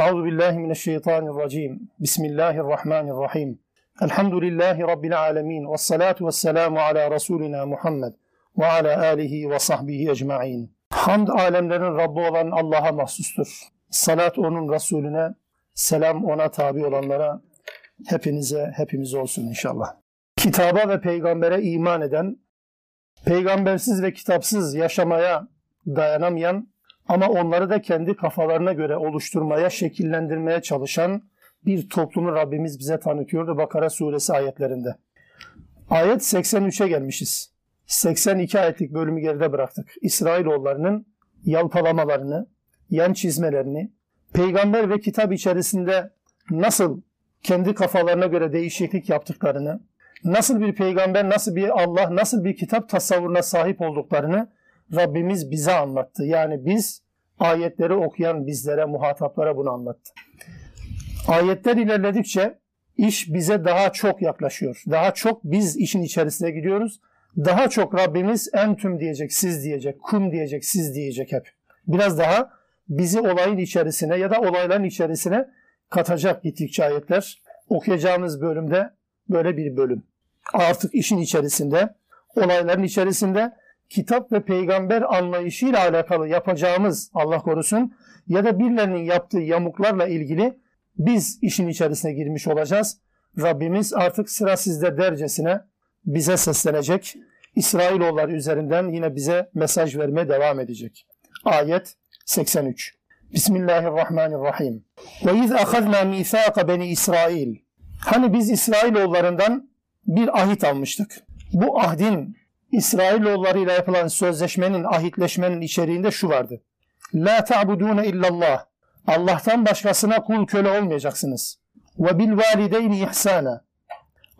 Euzu billahi mineşşeytanirracim. Bismillahirrahmanirrahim. Elhamdülillahi rabbil alamin. Ves salatu vesselamu ala rasulina Muhammed ve ala alihi ve sahbihi ecmaîn. Hamd alemlerin Rabbi olan Allah'a mahsustur. Salat onun Resulüne, selam ona tabi olanlara, hepinize, hepimiz olsun inşallah. Kitaba ve peygambere iman eden, peygambersiz ve kitapsız yaşamaya dayanamayan ama onları da kendi kafalarına göre oluşturmaya, şekillendirmeye çalışan bir toplumu Rabbimiz bize tanıtıyordu Bakara suresi ayetlerinde. Ayet 83'e gelmişiz. 82 ayetlik bölümü geride bıraktık. İsrailoğullarının yalpalamalarını, yan çizmelerini, peygamber ve kitap içerisinde nasıl kendi kafalarına göre değişiklik yaptıklarını, nasıl bir peygamber, nasıl bir Allah, nasıl bir kitap tasavvuruna sahip olduklarını Rabbimiz bize anlattı. Yani biz ayetleri okuyan bizlere, muhataplara bunu anlattı. Ayetler ilerledikçe iş bize daha çok yaklaşıyor. Daha çok biz işin içerisine gidiyoruz. Daha çok Rabbimiz entüm diyecek, siz diyecek, kum diyecek, siz diyecek hep. Biraz daha bizi olayın içerisine ya da olayların içerisine katacak gittikçe ayetler. Okuyacağımız bölümde böyle bir bölüm. Artık işin içerisinde, olayların içerisinde kitap ve peygamber anlayışıyla alakalı yapacağımız Allah korusun ya da birilerinin yaptığı yamuklarla ilgili biz işin içerisine girmiş olacağız. Rabbimiz artık sıra sizde dercesine bize seslenecek. İsrailoğulları üzerinden yine bize mesaj vermeye devam edecek. Ayet 83. Bismillahirrahmanirrahim. Ve iz ahazna misaka beni İsrail. Hani biz İsrailoğullarından bir ahit almıştık. Bu ahdin İsrailoğulları ile yapılan sözleşmenin, ahitleşmenin içeriğinde şu vardı. La ta'budune illallah. Allah'tan başkasına kul köle olmayacaksınız. Ve bil valideyni ihsana.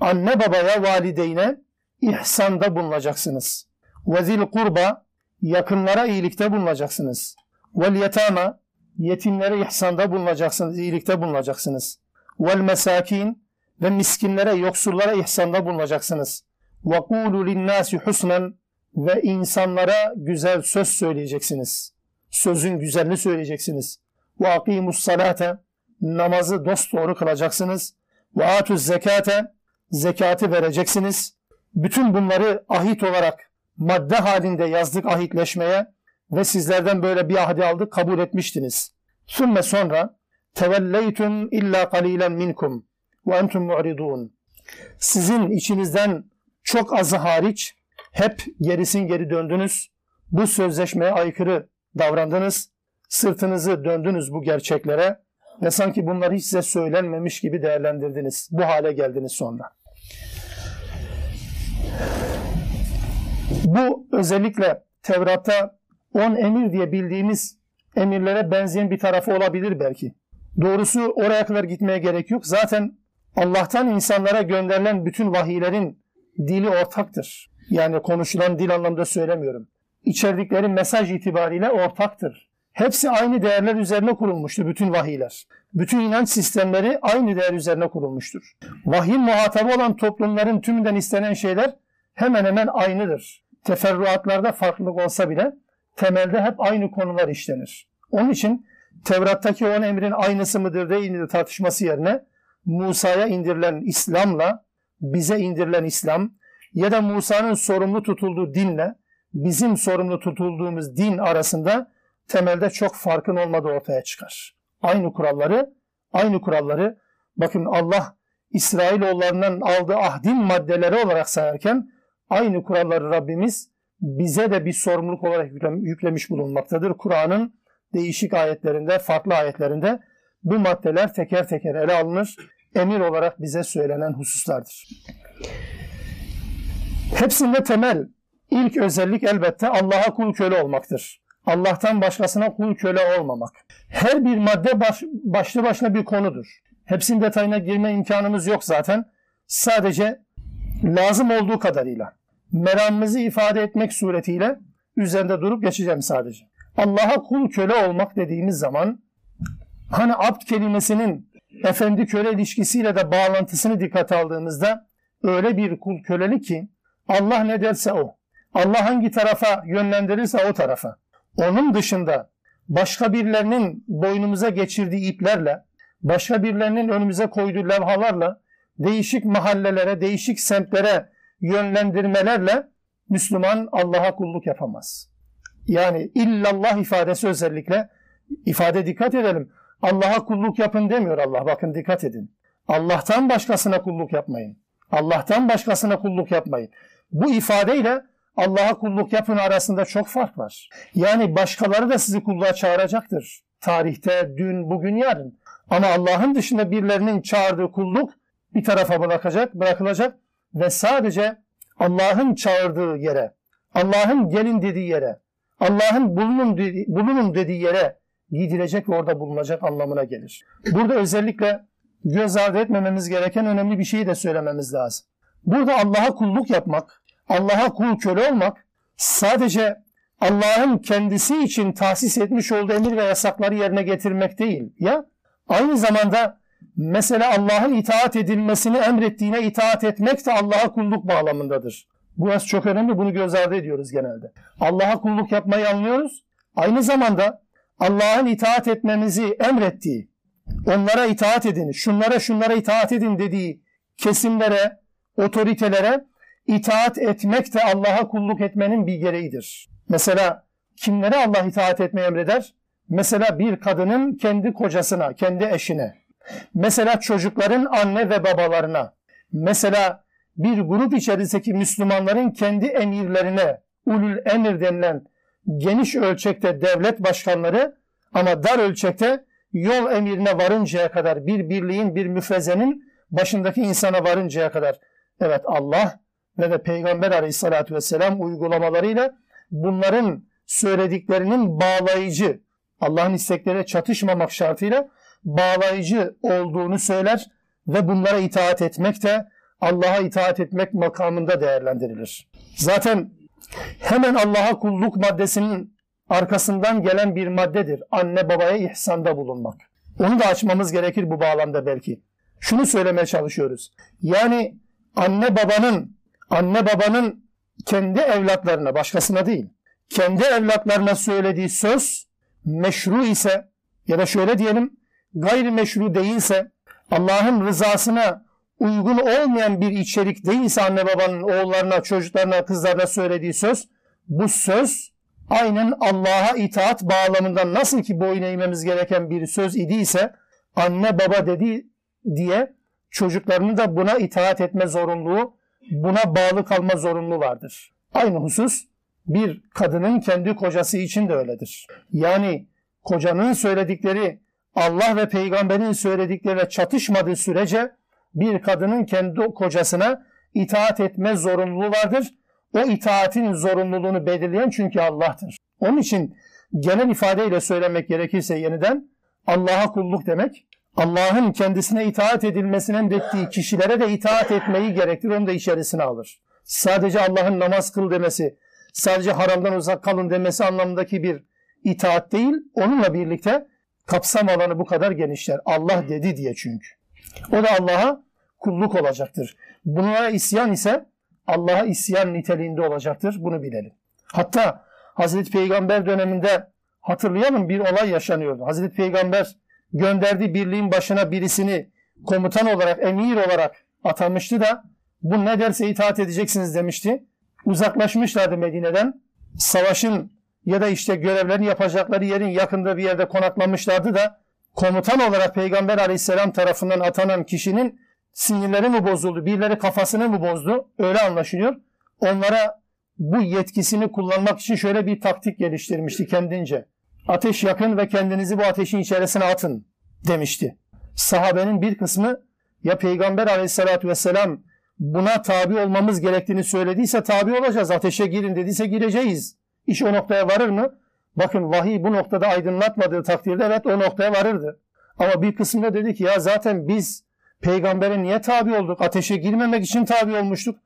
Anne babaya, valideyne ihsanda bulunacaksınız. Ve zil kurba. Yakınlara iyilikte bulunacaksınız. Vel yetama. Yetimlere ihsanda bulunacaksınız, iyilikte bulunacaksınız. Vel mesakin. Ve miskinlere, yoksullara ihsanda bulunacaksınız. Kulu linnâsi husnen. Ve insanlara güzel söz söyleyeceksiniz. Sözün güzelini söyleyeceksiniz akimus salate namazı dosdoğru kılacaksınız. Atuz zekate zekatı vereceksiniz. Bütün bunları ahit olarak madde halinde yazdık ahitleşmeye ve sizlerden böyle bir ahdi aldık kabul etmiştiniz. Sümme sonra tevelleytum illa kalilen minkum ve entum mu'ridun. Sizin içinizden çok azı hariç hep gerisin geri döndünüz. Bu sözleşmeye aykırı davrandınız sırtınızı döndünüz bu gerçeklere ve sanki bunlar hiç size söylenmemiş gibi değerlendirdiniz. Bu hale geldiniz sonra. Bu özellikle Tevrat'ta on emir diye bildiğimiz emirlere benzeyen bir tarafı olabilir belki. Doğrusu oraya kadar gitmeye gerek yok. Zaten Allah'tan insanlara gönderilen bütün vahiylerin dili ortaktır. Yani konuşulan dil anlamda söylemiyorum. İçerdikleri mesaj itibariyle ortaktır. Hepsi aynı değerler üzerine kurulmuştur bütün vahiyler. Bütün inanç sistemleri aynı değer üzerine kurulmuştur. Vahyin muhatabı olan toplumların tümünden istenen şeyler hemen hemen aynıdır. Teferruatlarda farklılık olsa bile temelde hep aynı konular işlenir. Onun için Tevrat'taki on emrin aynısı mıdır değil midir tartışması yerine Musa'ya indirilen İslam'la bize indirilen İslam ya da Musa'nın sorumlu tutulduğu dinle bizim sorumlu tutulduğumuz din arasında temelde çok farkın olmadığı ortaya çıkar. Aynı kuralları, aynı kuralları bakın Allah İsrailoğullarından aldığı ahdin maddeleri olarak sayarken aynı kuralları Rabbimiz bize de bir sorumluluk olarak yüklemiş bulunmaktadır. Kur'an'ın değişik ayetlerinde, farklı ayetlerinde bu maddeler teker teker ele alınır. Emir olarak bize söylenen hususlardır. Hepsinde temel, ilk özellik elbette Allah'a kul köle olmaktır. Allah'tan başkasına kul köle olmamak. Her bir madde baş, başlı başına bir konudur. Hepsinin detayına girme imkanımız yok zaten. Sadece lazım olduğu kadarıyla meramımızı ifade etmek suretiyle üzerinde durup geçeceğim sadece. Allah'a kul köle olmak dediğimiz zaman hani abd kelimesinin efendi köle ilişkisiyle de bağlantısını dikkate aldığımızda öyle bir kul kölelik ki Allah ne derse o. Allah hangi tarafa yönlendirirse o tarafa. Onun dışında başka birilerinin boynumuza geçirdiği iplerle, başka birilerinin önümüze koyduğu levhalarla, değişik mahallelere, değişik semtlere yönlendirmelerle Müslüman Allah'a kulluk yapamaz. Yani illallah ifadesi özellikle ifade dikkat edelim. Allah'a kulluk yapın demiyor Allah. Bakın dikkat edin. Allah'tan başkasına kulluk yapmayın. Allah'tan başkasına kulluk yapmayın. Bu ifadeyle Allah'a kulluk yapın arasında çok fark var. Yani başkaları da sizi kulluğa çağıracaktır. Tarihte, dün, bugün, yarın. Ama Allah'ın dışında birilerinin çağırdığı kulluk bir tarafa bırakacak, bırakılacak ve sadece Allah'ın çağırdığı yere, Allah'ın gelin dediği yere, Allah'ın bulunun bulunun dediği yere gidilecek ve orada bulunacak anlamına gelir. Burada özellikle göz ardı etmememiz gereken önemli bir şeyi de söylememiz lazım. Burada Allah'a kulluk yapmak, Allah'a kul köle olmak sadece Allah'ın kendisi için tahsis etmiş olduğu emir ve yasakları yerine getirmek değil. Ya aynı zamanda mesela Allah'ın itaat edilmesini emrettiğine itaat etmek de Allah'a kulluk bağlamındadır. Burası çok önemli. Bunu göz ardı ediyoruz genelde. Allah'a kulluk yapmayı anlıyoruz. Aynı zamanda Allah'ın itaat etmemizi emrettiği, onlara itaat edin, şunlara şunlara itaat edin dediği kesimlere, otoritelere itaat etmek de Allah'a kulluk etmenin bir gereğidir. Mesela kimlere Allah itaat etmeyi emreder? Mesela bir kadının kendi kocasına, kendi eşine. Mesela çocukların anne ve babalarına. Mesela bir grup içerisindeki Müslümanların kendi emirlerine, ulul emir denilen geniş ölçekte devlet başkanları ama dar ölçekte yol emirine varıncaya kadar bir birliğin, bir müfrezenin başındaki insana varıncaya kadar. Evet Allah ve de Peygamber aleyhissalatü vesselam uygulamalarıyla bunların söylediklerinin bağlayıcı, Allah'ın istekleri çatışmamak şartıyla bağlayıcı olduğunu söyler ve bunlara itaat etmek de Allah'a itaat etmek makamında değerlendirilir. Zaten hemen Allah'a kulluk maddesinin arkasından gelen bir maddedir. Anne babaya ihsanda bulunmak. Onu da açmamız gerekir bu bağlamda belki. Şunu söylemeye çalışıyoruz. Yani anne babanın anne babanın kendi evlatlarına başkasına değil kendi evlatlarına söylediği söz meşru ise ya da şöyle diyelim gayrimeşru değilse Allah'ın rızasına uygun olmayan bir içerik değilse anne babanın oğullarına, çocuklarına, kızlarına söylediği söz bu söz aynen Allah'a itaat bağlamında nasıl ki boyun eğmemiz gereken bir söz idiyse anne baba dedi diye çocuklarını da buna itaat etme zorunluluğu, buna bağlı kalma zorunluluğu vardır. Aynı husus bir kadının kendi kocası için de öyledir. Yani kocanın söyledikleri Allah ve peygamberin söyledikleriyle çatışmadığı sürece bir kadının kendi kocasına itaat etme zorunluluğu vardır. O itaatin zorunluluğunu belirleyen çünkü Allah'tır. Onun için genel ifadeyle söylemek gerekirse yeniden Allah'a kulluk demek, Allah'ın kendisine itaat edilmesini emrettiği kişilere de itaat etmeyi gerektirir. Onu da içerisine alır. Sadece Allah'ın namaz kıl demesi, sadece haramdan uzak kalın demesi anlamındaki bir itaat değil. Onunla birlikte kapsam alanı bu kadar genişler. Allah dedi diye çünkü. O da Allah'a kulluk olacaktır. Buna isyan ise Allah'a isyan niteliğinde olacaktır. Bunu bilelim. Hatta Hazreti Peygamber döneminde hatırlayalım bir olay yaşanıyordu. Hazreti Peygamber gönderdiği birliğin başına birisini komutan olarak, emir olarak atamıştı da bu ne derse itaat edeceksiniz demişti. Uzaklaşmışlardı Medine'den. Savaşın ya da işte görevlerini yapacakları yerin yakında bir yerde konaklamışlardı da komutan olarak Peygamber aleyhisselam tarafından atanan kişinin sinirleri mi bozuldu, birileri kafasını mı bozdu? Öyle anlaşılıyor. Onlara bu yetkisini kullanmak için şöyle bir taktik geliştirmişti kendince. Ateş yakın ve kendinizi bu ateşin içerisine atın demişti. Sahabenin bir kısmı ya Peygamber aleyhissalatü vesselam buna tabi olmamız gerektiğini söylediyse tabi olacağız. Ateşe girin dediyse gireceğiz. İş o noktaya varır mı? Bakın vahiy bu noktada aydınlatmadığı takdirde evet o noktaya varırdı. Ama bir kısımda dedi ki ya zaten biz peygambere niye tabi olduk? Ateşe girmemek için tabi olmuştuk.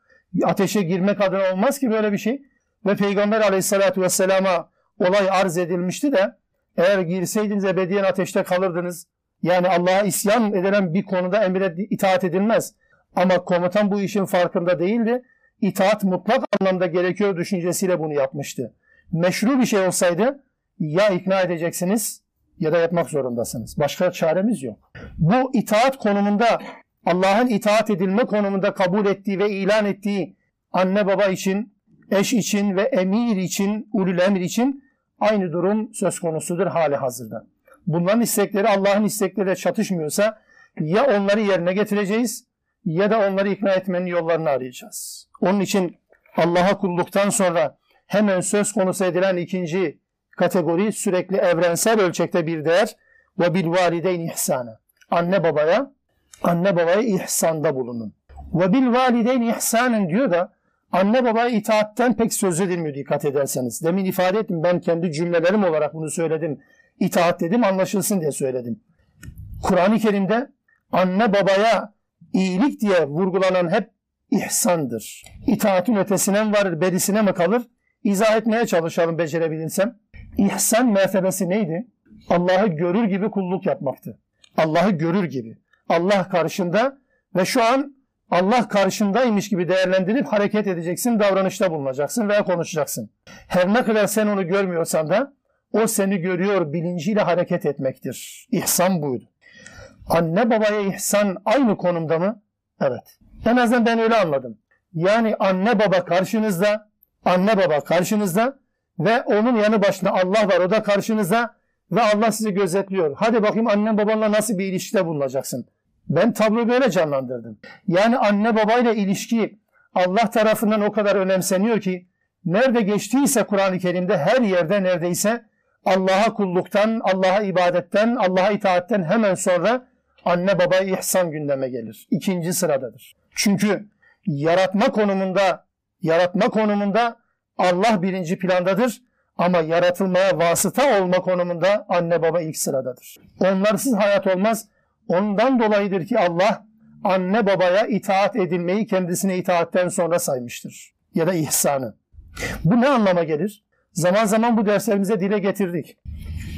Ateşe girmek adına olmaz ki böyle bir şey. Ve peygamber aleyhissalatü vesselama olay arz edilmişti de eğer girseydiniz ebediyen ateşte kalırdınız. Yani Allah'a isyan edilen bir konuda emire itaat edilmez. Ama komutan bu işin farkında değildi. İtaat mutlak anlamda gerekiyor düşüncesiyle bunu yapmıştı. Meşru bir şey olsaydı ya ikna edeceksiniz ya da yapmak zorundasınız. Başka çaremiz yok. Bu itaat konumunda Allah'ın itaat edilme konumunda kabul ettiği ve ilan ettiği anne baba için, eş için ve emir için, ulul emir için aynı durum söz konusudur hali hazırda. Bunların istekleri Allah'ın istekleriyle çatışmıyorsa ya onları yerine getireceğiz ya da onları ikna etmenin yollarını arayacağız. Onun için Allah'a kulluktan sonra hemen söz konusu edilen ikinci kategori sürekli evrensel ölçekte bir değer ve bil valideyn ihsana. Anne babaya anne babaya ihsanda bulunun. Ve bil valideyn ihsanen diyor da anne babaya itaatten pek söz edilmiyor dikkat ederseniz. Demin ifade ettim ben kendi cümlelerim olarak bunu söyledim. İtaat dedim anlaşılsın diye söyledim. Kur'an-ı Kerim'de anne babaya iyilik diye vurgulanan hep ihsandır. İtaatin ötesine mi varır, berisine mi kalır? İzah etmeye çalışalım becerebilirsem. İhsan mertebesi neydi? Allah'ı görür gibi kulluk yapmaktı. Allah'ı görür gibi. Allah karşında ve şu an Allah karşındaymış gibi değerlendirip hareket edeceksin, davranışta bulunacaksın veya konuşacaksın. Her ne kadar sen onu görmüyorsan da o seni görüyor bilinciyle hareket etmektir. İhsan buydu. Anne babaya ihsan aynı konumda mı? Evet. En azından ben öyle anladım. Yani anne baba karşınızda, anne baba karşınızda ve onun yanı başında Allah var o da karşınızda ve Allah sizi gözetliyor. Hadi bakayım annen babanla nasıl bir ilişkide bulunacaksın. Ben tabloyu böyle canlandırdım. Yani anne babayla ilişki Allah tarafından o kadar önemseniyor ki nerede geçtiyse Kur'an-ı Kerim'de her yerde neredeyse Allah'a kulluktan, Allah'a ibadetten, Allah'a itaatten hemen sonra anne baba ihsan gündeme gelir. İkinci sıradadır. Çünkü yaratma konumunda yaratma konumunda Allah birinci plandadır ama yaratılmaya vasıta olma konumunda anne baba ilk sıradadır. Onlarsız hayat olmaz. Ondan dolayıdır ki Allah anne babaya itaat edilmeyi kendisine itaatten sonra saymıştır. Ya da ihsanı. Bu ne anlama gelir? Zaman zaman bu derslerimize dile getirdik.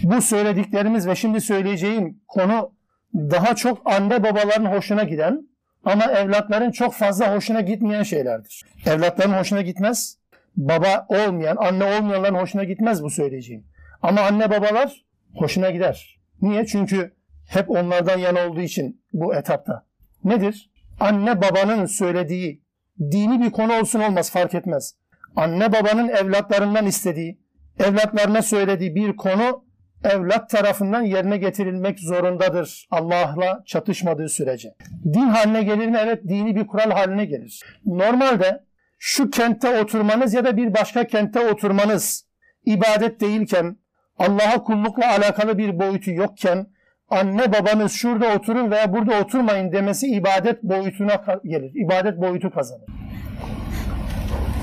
Bu söylediklerimiz ve şimdi söyleyeceğim konu daha çok anne babaların hoşuna giden ama evlatların çok fazla hoşuna gitmeyen şeylerdir. Evlatların hoşuna gitmez. Baba olmayan, anne olmayanların hoşuna gitmez bu söyleyeceğim. Ama anne babalar hoşuna gider. Niye? Çünkü hep onlardan yana olduğu için bu etapta. Nedir? Anne babanın söylediği dini bir konu olsun olmaz fark etmez. Anne babanın evlatlarından istediği, evlatlarına söylediği bir konu evlat tarafından yerine getirilmek zorundadır Allah'la çatışmadığı sürece. Din haline gelir mi? Evet dini bir kural haline gelir. Normalde şu kentte oturmanız ya da bir başka kentte oturmanız ibadet değilken, Allah'a kullukla alakalı bir boyutu yokken, anne babanız şurada oturun veya burada oturmayın demesi ibadet boyutuna gelir. İbadet boyutu kazanır.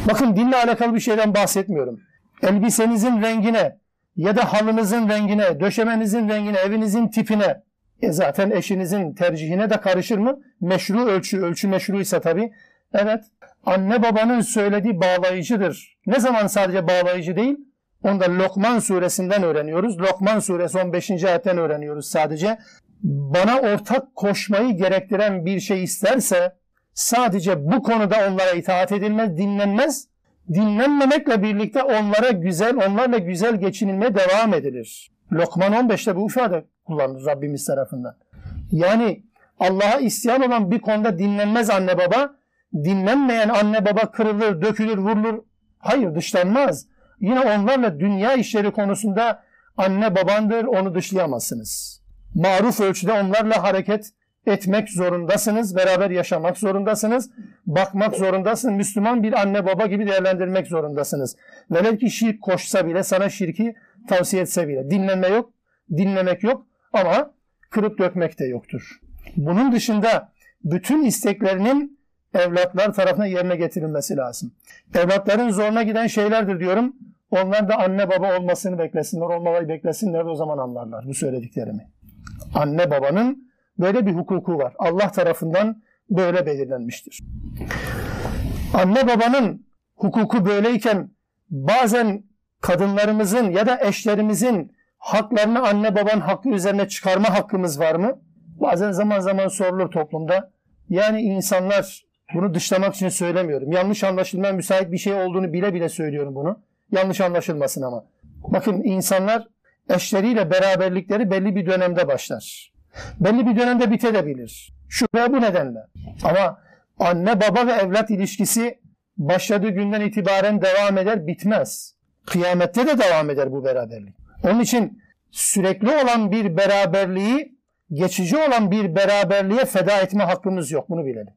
Bakın dinle alakalı bir şeyden bahsetmiyorum. Elbisenizin rengine, ya da halınızın rengine, döşemenizin rengine, evinizin tipine, e zaten eşinizin tercihine de karışır mı? Meşru ölçü, ölçü meşruysa tabii. Evet, anne babanın söylediği bağlayıcıdır. Ne zaman sadece bağlayıcı değil? Onu da Lokman suresinden öğreniyoruz. Lokman suresi 15. ayetten öğreniyoruz sadece. Bana ortak koşmayı gerektiren bir şey isterse sadece bu konuda onlara itaat edilmez, dinlenmez dinlenmemekle birlikte onlara güzel, onlarla güzel geçinilmeye devam edilir. Lokman 15'te bu ifade kullanılır Rabbimiz tarafından. Yani Allah'a isyan olan bir konuda dinlenmez anne baba, dinlenmeyen anne baba kırılır, dökülür, vurulur. Hayır dışlanmaz. Yine onlarla dünya işleri konusunda anne babandır, onu dışlayamazsınız. Maruf ölçüde onlarla hareket etmek zorundasınız, beraber yaşamak zorundasınız, bakmak zorundasınız. Müslüman bir anne baba gibi değerlendirmek zorundasınız. Velev ki şirk koşsa bile, sana şirki tavsiye etse bile. Dinlenme yok, dinlemek yok ama kırıp dökmek de yoktur. Bunun dışında bütün isteklerinin evlatlar tarafından yerine getirilmesi lazım. Evlatların zoruna giden şeylerdir diyorum. Onlar da anne baba olmasını beklesinler, olmaları beklesinler o zaman anlarlar bu söylediklerimi. Anne babanın Böyle bir hukuku var. Allah tarafından böyle belirlenmiştir. Anne babanın hukuku böyleyken bazen kadınlarımızın ya da eşlerimizin haklarını anne babanın hakkı üzerine çıkarma hakkımız var mı? Bazen zaman zaman sorulur toplumda. Yani insanlar bunu dışlamak için söylemiyorum. Yanlış anlaşılmaya müsait bir şey olduğunu bile bile söylüyorum bunu. Yanlış anlaşılmasın ama. Bakın insanlar eşleriyle beraberlikleri belli bir dönemde başlar. Belli bir dönemde bitebilir. Ve bu nedenle. Ama anne baba ve evlat ilişkisi başladığı günden itibaren devam eder, bitmez. Kıyamette de devam eder bu beraberlik. Onun için sürekli olan bir beraberliği geçici olan bir beraberliğe feda etme hakkımız yok. Bunu bilelim.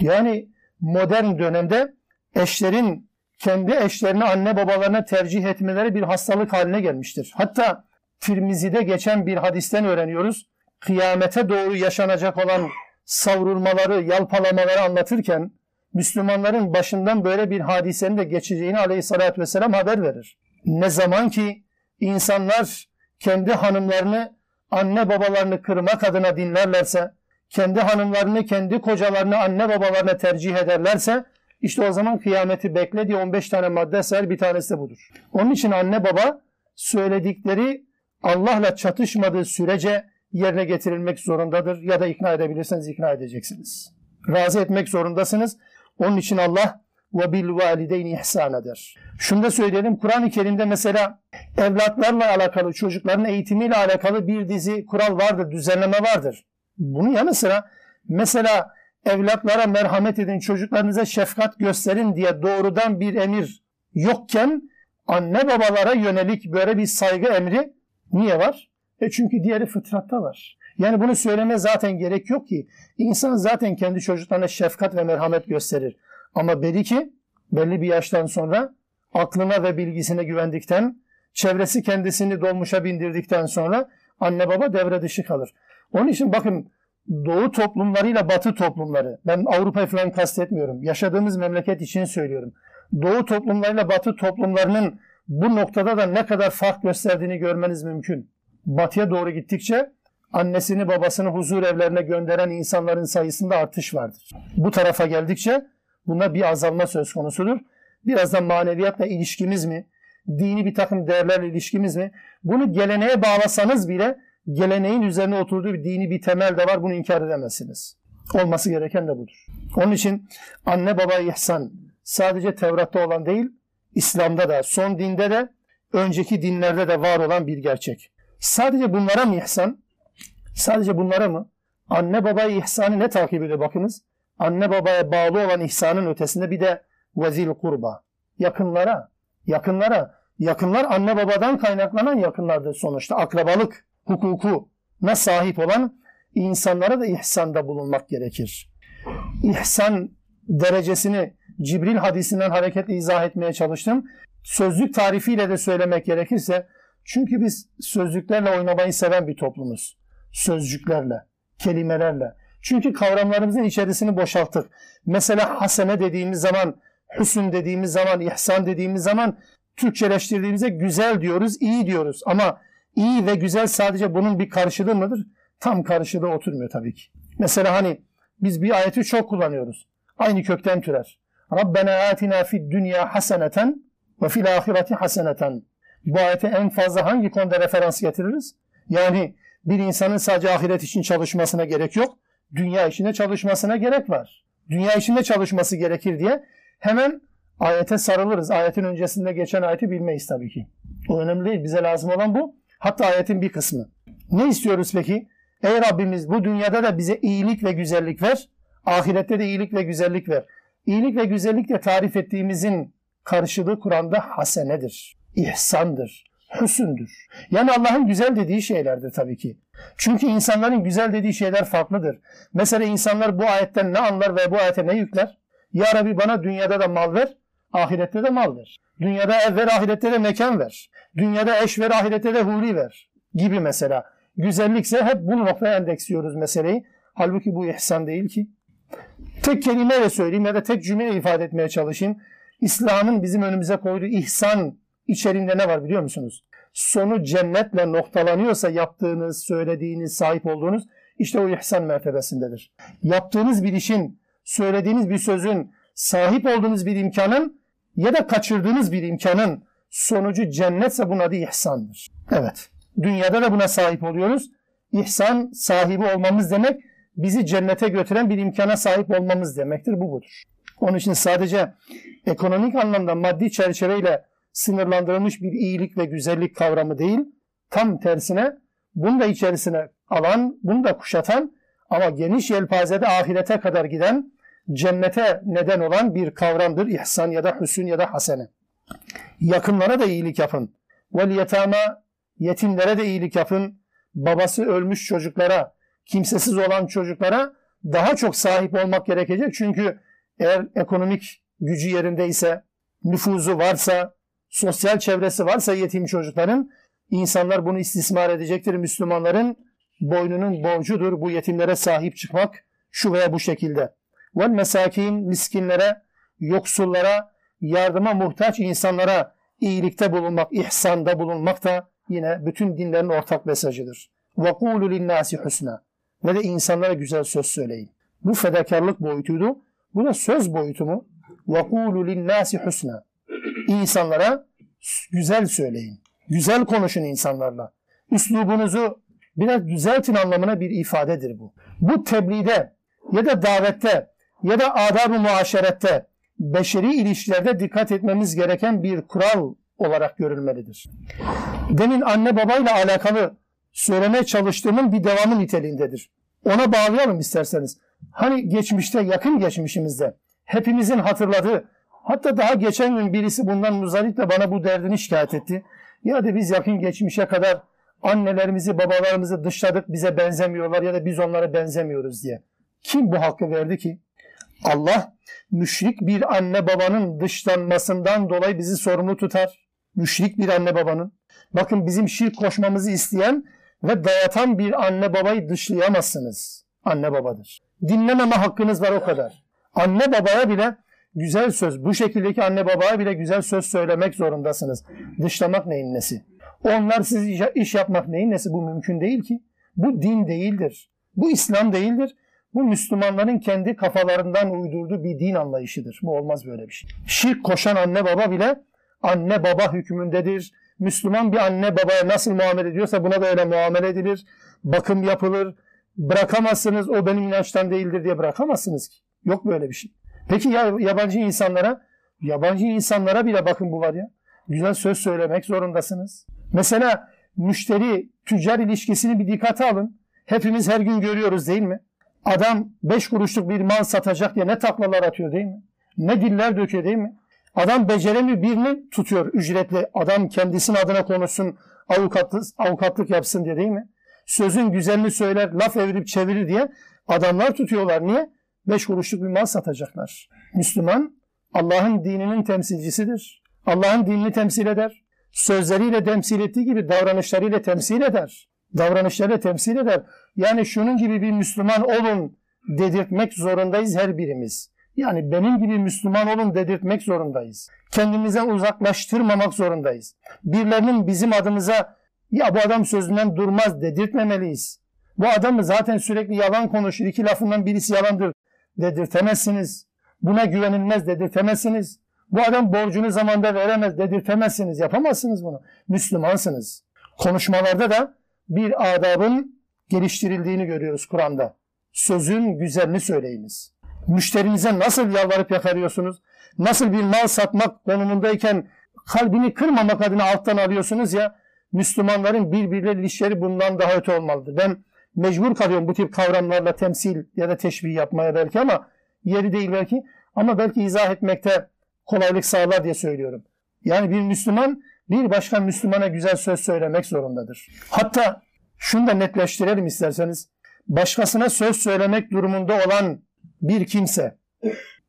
Yani modern dönemde eşlerin kendi eşlerini anne babalarına tercih etmeleri bir hastalık haline gelmiştir. Hatta Tirmizi'de geçen bir hadisten öğreniyoruz. Kıyamete doğru yaşanacak olan savrulmaları, yalpalamaları anlatırken Müslümanların başından böyle bir hadisenin de geçeceğini aleyhissalatü vesselam haber verir. Ne zaman ki insanlar kendi hanımlarını anne babalarını kırmak adına dinlerlerse, kendi hanımlarını, kendi kocalarını anne babalarına tercih ederlerse, işte o zaman kıyameti bekle diye 15 tane madde sayar bir tanesi budur. Onun için anne baba söyledikleri Allah'la çatışmadığı sürece yerine getirilmek zorundadır. Ya da ikna edebilirseniz ikna edeceksiniz. Razı etmek zorundasınız. Onun için Allah ve bil valideyni ihsan eder. Şunu da söyleyelim. Kur'an-ı Kerim'de mesela evlatlarla alakalı, çocukların eğitimiyle alakalı bir dizi kural vardır, düzenleme vardır. Bunun yanı sıra mesela evlatlara merhamet edin, çocuklarınıza şefkat gösterin diye doğrudan bir emir yokken anne babalara yönelik böyle bir saygı emri niye var? E çünkü diğeri fıtratta var. Yani bunu söyleme zaten gerek yok ki. İnsan zaten kendi çocuklarına şefkat ve merhamet gösterir. Ama belli ki belli bir yaştan sonra aklına ve bilgisine güvendikten, çevresi kendisini dolmuşa bindirdikten sonra anne baba devre dışı kalır. Onun için bakın doğu toplumlarıyla batı toplumları, ben Avrupa'yı falan kastetmiyorum, yaşadığımız memleket için söylüyorum. Doğu toplumlarıyla batı toplumlarının bu noktada da ne kadar fark gösterdiğini görmeniz mümkün. Batıya doğru gittikçe annesini babasını huzur evlerine gönderen insanların sayısında artış vardır. Bu tarafa geldikçe bunda bir azalma söz konusudur. Biraz da maneviyatla ilişkimiz mi, dini bir takım değerlerle ilişkimiz mi? Bunu geleneğe bağlasanız bile geleneğin üzerine oturduğu bir dini bir temel de var. Bunu inkar edemezsiniz. Olması gereken de budur. Onun için anne baba ihsan sadece Tevrat'ta olan değil, İslam'da da, son dinde de, önceki dinlerde de var olan bir gerçek. Sadece bunlara mı ihsan? Sadece bunlara mı? Anne babaya ihsanı ne takip ediyor bakınız. Anne babaya bağlı olan ihsanın ötesinde bir de vezil kurba. Yakınlara, yakınlara. Yakınlar anne babadan kaynaklanan yakınlardır sonuçta. Akrabalık hukukuna sahip olan insanlara da ihsanda bulunmak gerekir. İhsan derecesini Cibril hadisinden hareketle izah etmeye çalıştım. Sözlük tarifiyle de söylemek gerekirse çünkü biz sözlüklerle oynamayı seven bir toplumuz. Sözcüklerle, kelimelerle. Çünkü kavramlarımızın içerisini boşalttık. Mesela hasene dediğimiz zaman, hüsün dediğimiz zaman, ihsan dediğimiz zaman Türkçeleştirdiğimizde güzel diyoruz, iyi diyoruz. Ama iyi ve güzel sadece bunun bir karşılığı mıdır? Tam karşılığı oturmuyor tabii ki. Mesela hani biz bir ayeti çok kullanıyoruz. Aynı kökten türer. Rabbena atina fid dünya haseneten ve fil ahireti haseneten. Bu ayete en fazla hangi konuda referans getiririz? Yani bir insanın sadece ahiret için çalışmasına gerek yok. Dünya içinde çalışmasına gerek var. Dünya içinde çalışması gerekir diye hemen ayete sarılırız. Ayetin öncesinde geçen ayeti bilmeyiz tabii ki. O önemli değil. Bize lazım olan bu. Hatta ayetin bir kısmı. Ne istiyoruz peki? Ey Rabbimiz bu dünyada da bize iyilik ve güzellik ver. Ahirette de iyilik ve güzellik ver. İyilik ve güzellik de tarif ettiğimizin karşılığı Kur'an'da hasenedir. İhsandır, hüsündür. Yani Allah'ın güzel dediği şeylerdir tabii ki. Çünkü insanların güzel dediği şeyler farklıdır. Mesela insanlar bu ayetten ne anlar ve bu ayete ne yükler? Ya Rabbi bana dünyada da mal ver, ahirette de mal ver. Dünyada ev ver, ahirette de mekan ver. Dünyada eş ver, ahirette de huri ver. Gibi mesela. Güzellikse hep bu noktaya endeksliyoruz meseleyi. Halbuki bu ihsan değil ki. Tek kelimeyle söyleyeyim ya da tek cümleyle ifade etmeye çalışayım. İslam'ın bizim önümüze koyduğu ihsan içeriğinde ne var biliyor musunuz? Sonu cennetle noktalanıyorsa yaptığınız, söylediğiniz, sahip olduğunuz işte o ihsan mertebesindedir. Yaptığınız bir işin, söylediğiniz bir sözün, sahip olduğunuz bir imkanın ya da kaçırdığınız bir imkanın sonucu cennetse bunun adı ihsandır. Evet. Dünyada da buna sahip oluyoruz. İhsan sahibi olmamız demek bizi cennete götüren bir imkana sahip olmamız demektir. Bu budur. Onun için sadece ekonomik anlamda maddi çerçeveyle sınırlandırılmış bir iyilik ve güzellik kavramı değil. Tam tersine bunu da içerisine alan, bunu da kuşatan ama geniş yelpazede ahirete kadar giden cennete neden olan bir kavramdır. İhsan ya da hüsün ya da hasene. Yakınlara da iyilik yapın. Vel yetama yetimlere de iyilik yapın. Babası ölmüş çocuklara, kimsesiz olan çocuklara daha çok sahip olmak gerekecek. Çünkü eğer ekonomik gücü yerindeyse, nüfuzu varsa, sosyal çevresi varsa yetim çocukların insanlar bunu istismar edecektir. Müslümanların boynunun borcudur bu yetimlere sahip çıkmak şu veya bu şekilde. Vel mesakin miskinlere, yoksullara, yardıma muhtaç insanlara iyilikte bulunmak, ihsanda bulunmak da yine bütün dinlerin ortak mesajıdır. Kulu linnâsi husna. Ve de insanlara güzel söz söyleyin. Bu fedakarlık boyutuydu. Bu da söz boyutu mu? Kulu linnâsi husna. İnsanlara güzel söyleyin. Güzel konuşun insanlarla. Üslubunuzu biraz düzeltin anlamına bir ifadedir bu. Bu tebliğde ya da davette ya da adab-ı muaşerette beşeri ilişkilerde dikkat etmemiz gereken bir kural olarak görülmelidir. Demin anne babayla alakalı söylemeye çalıştığımın bir devamı niteliğindedir. Ona bağlayalım isterseniz. Hani geçmişte, yakın geçmişimizde hepimizin hatırladığı, hatta daha geçen gün birisi bundan muzdarip bana bu derdini şikayet etti. Ya da biz yakın geçmişe kadar annelerimizi, babalarımızı dışladık, bize benzemiyorlar ya da biz onlara benzemiyoruz diye. Kim bu hakkı verdi ki? Allah müşrik bir anne babanın dışlanmasından dolayı bizi sorumlu tutar. Müşrik bir anne babanın. Bakın bizim şirk koşmamızı isteyen ve dayatan bir anne babayı dışlayamazsınız. Anne babadır. Dinlememe hakkınız var o kadar. Anne babaya bile güzel söz, bu şekildeki anne babaya bile güzel söz söylemek zorundasınız. Dışlamak neyin nesi? Onlar siz iş yapmak neyin nesi? Bu mümkün değil ki. Bu din değildir. Bu İslam değildir. Bu Müslümanların kendi kafalarından uydurduğu bir din anlayışıdır. Bu olmaz böyle bir şey. Şirk koşan anne baba bile anne baba hükmündedir. Müslüman bir anne babaya nasıl muamele ediyorsa buna da öyle muamele edilir. Bakım yapılır. Bırakamazsınız o benim inançtan değildir diye bırakamazsınız ki. Yok böyle bir şey. Peki ya yabancı insanlara? Yabancı insanlara bile bakın bu var ya. Güzel söz söylemek zorundasınız. Mesela müşteri tüccar ilişkisini bir dikkate alın. Hepimiz her gün görüyoruz değil mi? Adam beş kuruşluk bir mal satacak diye ne taklalar atıyor değil mi? Ne diller döküyor değil mi? Adam beceremiyor birini tutuyor ücretli. Adam kendisinin adına konuşsun, avukatlık, avukatlık yapsın diye değil mi? Sözün güzelini söyler, laf evirip çevirir diye adamlar tutuyorlar. Niye? Beş kuruşluk bir mal satacaklar. Müslüman Allah'ın dininin temsilcisidir. Allah'ın dinini temsil eder. Sözleriyle temsil ettiği gibi davranışlarıyla temsil eder. Davranışlarıyla temsil eder. Yani şunun gibi bir Müslüman olun dedirtmek zorundayız her birimiz. Yani benim gibi Müslüman olun dedirtmek zorundayız. Kendimizden uzaklaştırmamak zorundayız. Birilerinin bizim adımıza ya bu adam sözünden durmaz dedirtmemeliyiz. Bu adamı zaten sürekli yalan konuşur. iki lafından birisi yalandır dedirtemezsiniz. Buna güvenilmez dedirtemezsiniz. Bu adam borcunu zamanda veremez dedirtemezsiniz. Yapamazsınız bunu. Müslümansınız. Konuşmalarda da bir adabın geliştirildiğini görüyoruz Kur'an'da. Sözün güzelini söyleyiniz. Müşterinize nasıl yalvarıp yakarıyorsunuz? Nasıl bir mal satmak konumundayken kalbini kırmamak adına alttan alıyorsunuz ya Müslümanların birbirleriyle ilişkileri bundan daha öte olmalıdır. Ben mecbur kalıyorum bu tip kavramlarla temsil ya da teşbih yapmaya belki ama yeri değil belki ama belki izah etmekte kolaylık sağlar diye söylüyorum. Yani bir Müslüman bir başka Müslümana güzel söz söylemek zorundadır. Hatta şunu da netleştirelim isterseniz. Başkasına söz söylemek durumunda olan bir kimse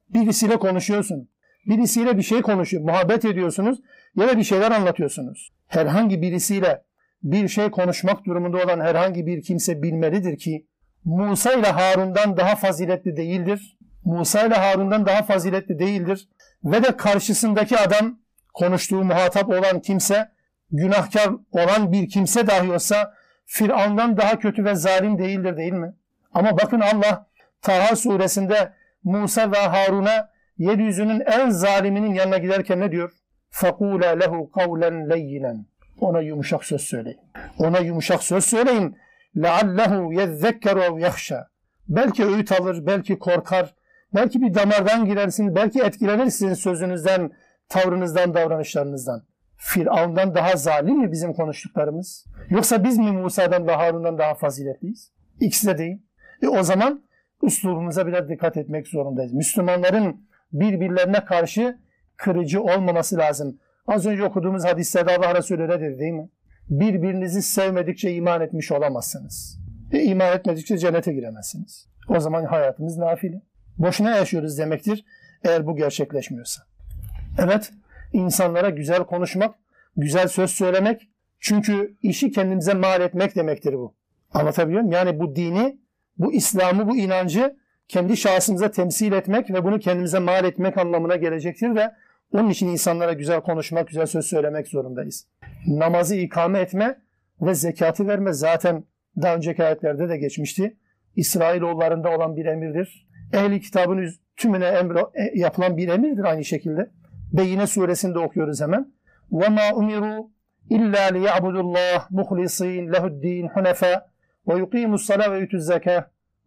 birisiyle konuşuyorsun. Birisiyle bir şey konuşuyor, muhabbet ediyorsunuz ya da bir şeyler anlatıyorsunuz. Herhangi birisiyle bir şey konuşmak durumunda olan herhangi bir kimse bilmelidir ki Musa ile Harun'dan daha faziletli değildir. Musa ile Harun'dan daha faziletli değildir. Ve de karşısındaki adam konuştuğu muhatap olan kimse günahkar olan bir kimse dahi olsa Firavundan daha kötü ve zalim değildir değil mi? Ama bakın Allah Taha suresinde Musa ve Harun'a yeryüzünün en zaliminin yanına giderken ne diyor? فَقُولَا لَهُ قَوْلًا لَيِّنًا Ona yumuşak söz söyleyin. Ona yumuşak söz söyleyin. لَعَلَّهُ يَذَّكَّرُ اَوْ يَخْشَى Belki öğüt alır, belki korkar, belki bir damardan girersin, belki etkilenir sizin sözünüzden, tavrınızdan, davranışlarınızdan. Firavundan daha zalim mi bizim konuştuklarımız? Yoksa biz mi Musa'dan ve Harun'dan daha faziletliyiz? İkisi de değil. E o zaman üslubumuza biraz dikkat etmek zorundayız. Müslümanların birbirlerine karşı kırıcı olmaması lazım. Az önce okuduğumuz hadislerde Allah Resulü öyle dedi değil mi? Birbirinizi sevmedikçe iman etmiş olamazsınız. E iman etmedikçe cennete giremezsiniz. O zaman hayatımız nafile. Boşuna yaşıyoruz demektir eğer bu gerçekleşmiyorsa. Evet, insanlara güzel konuşmak, güzel söz söylemek, çünkü işi kendimize mal etmek demektir bu. Anlatabiliyor muyum? Yani bu dini, bu İslam'ı, bu inancı kendi şahsımıza temsil etmek ve bunu kendimize mal etmek anlamına gelecektir ve onun için insanlara güzel konuşmak, güzel söz söylemek zorundayız. Namazı ikame etme ve zekatı verme zaten daha önceki ayetlerde de geçmişti. İsrailoğullarında olan bir emirdir. Ehli kitabın tümüne emir, e, yapılan bir emirdir aynı şekilde. Beyine suresinde okuyoruz hemen. وَمَا اُمِرُوا اِلَّا لِيَعْبُدُ اللّٰهِ مُخْلِصِينَ لَهُ الدِّينَ حُنَفَى وَيُقِيمُ الصَّلَى وَيُتُ الزَّكَى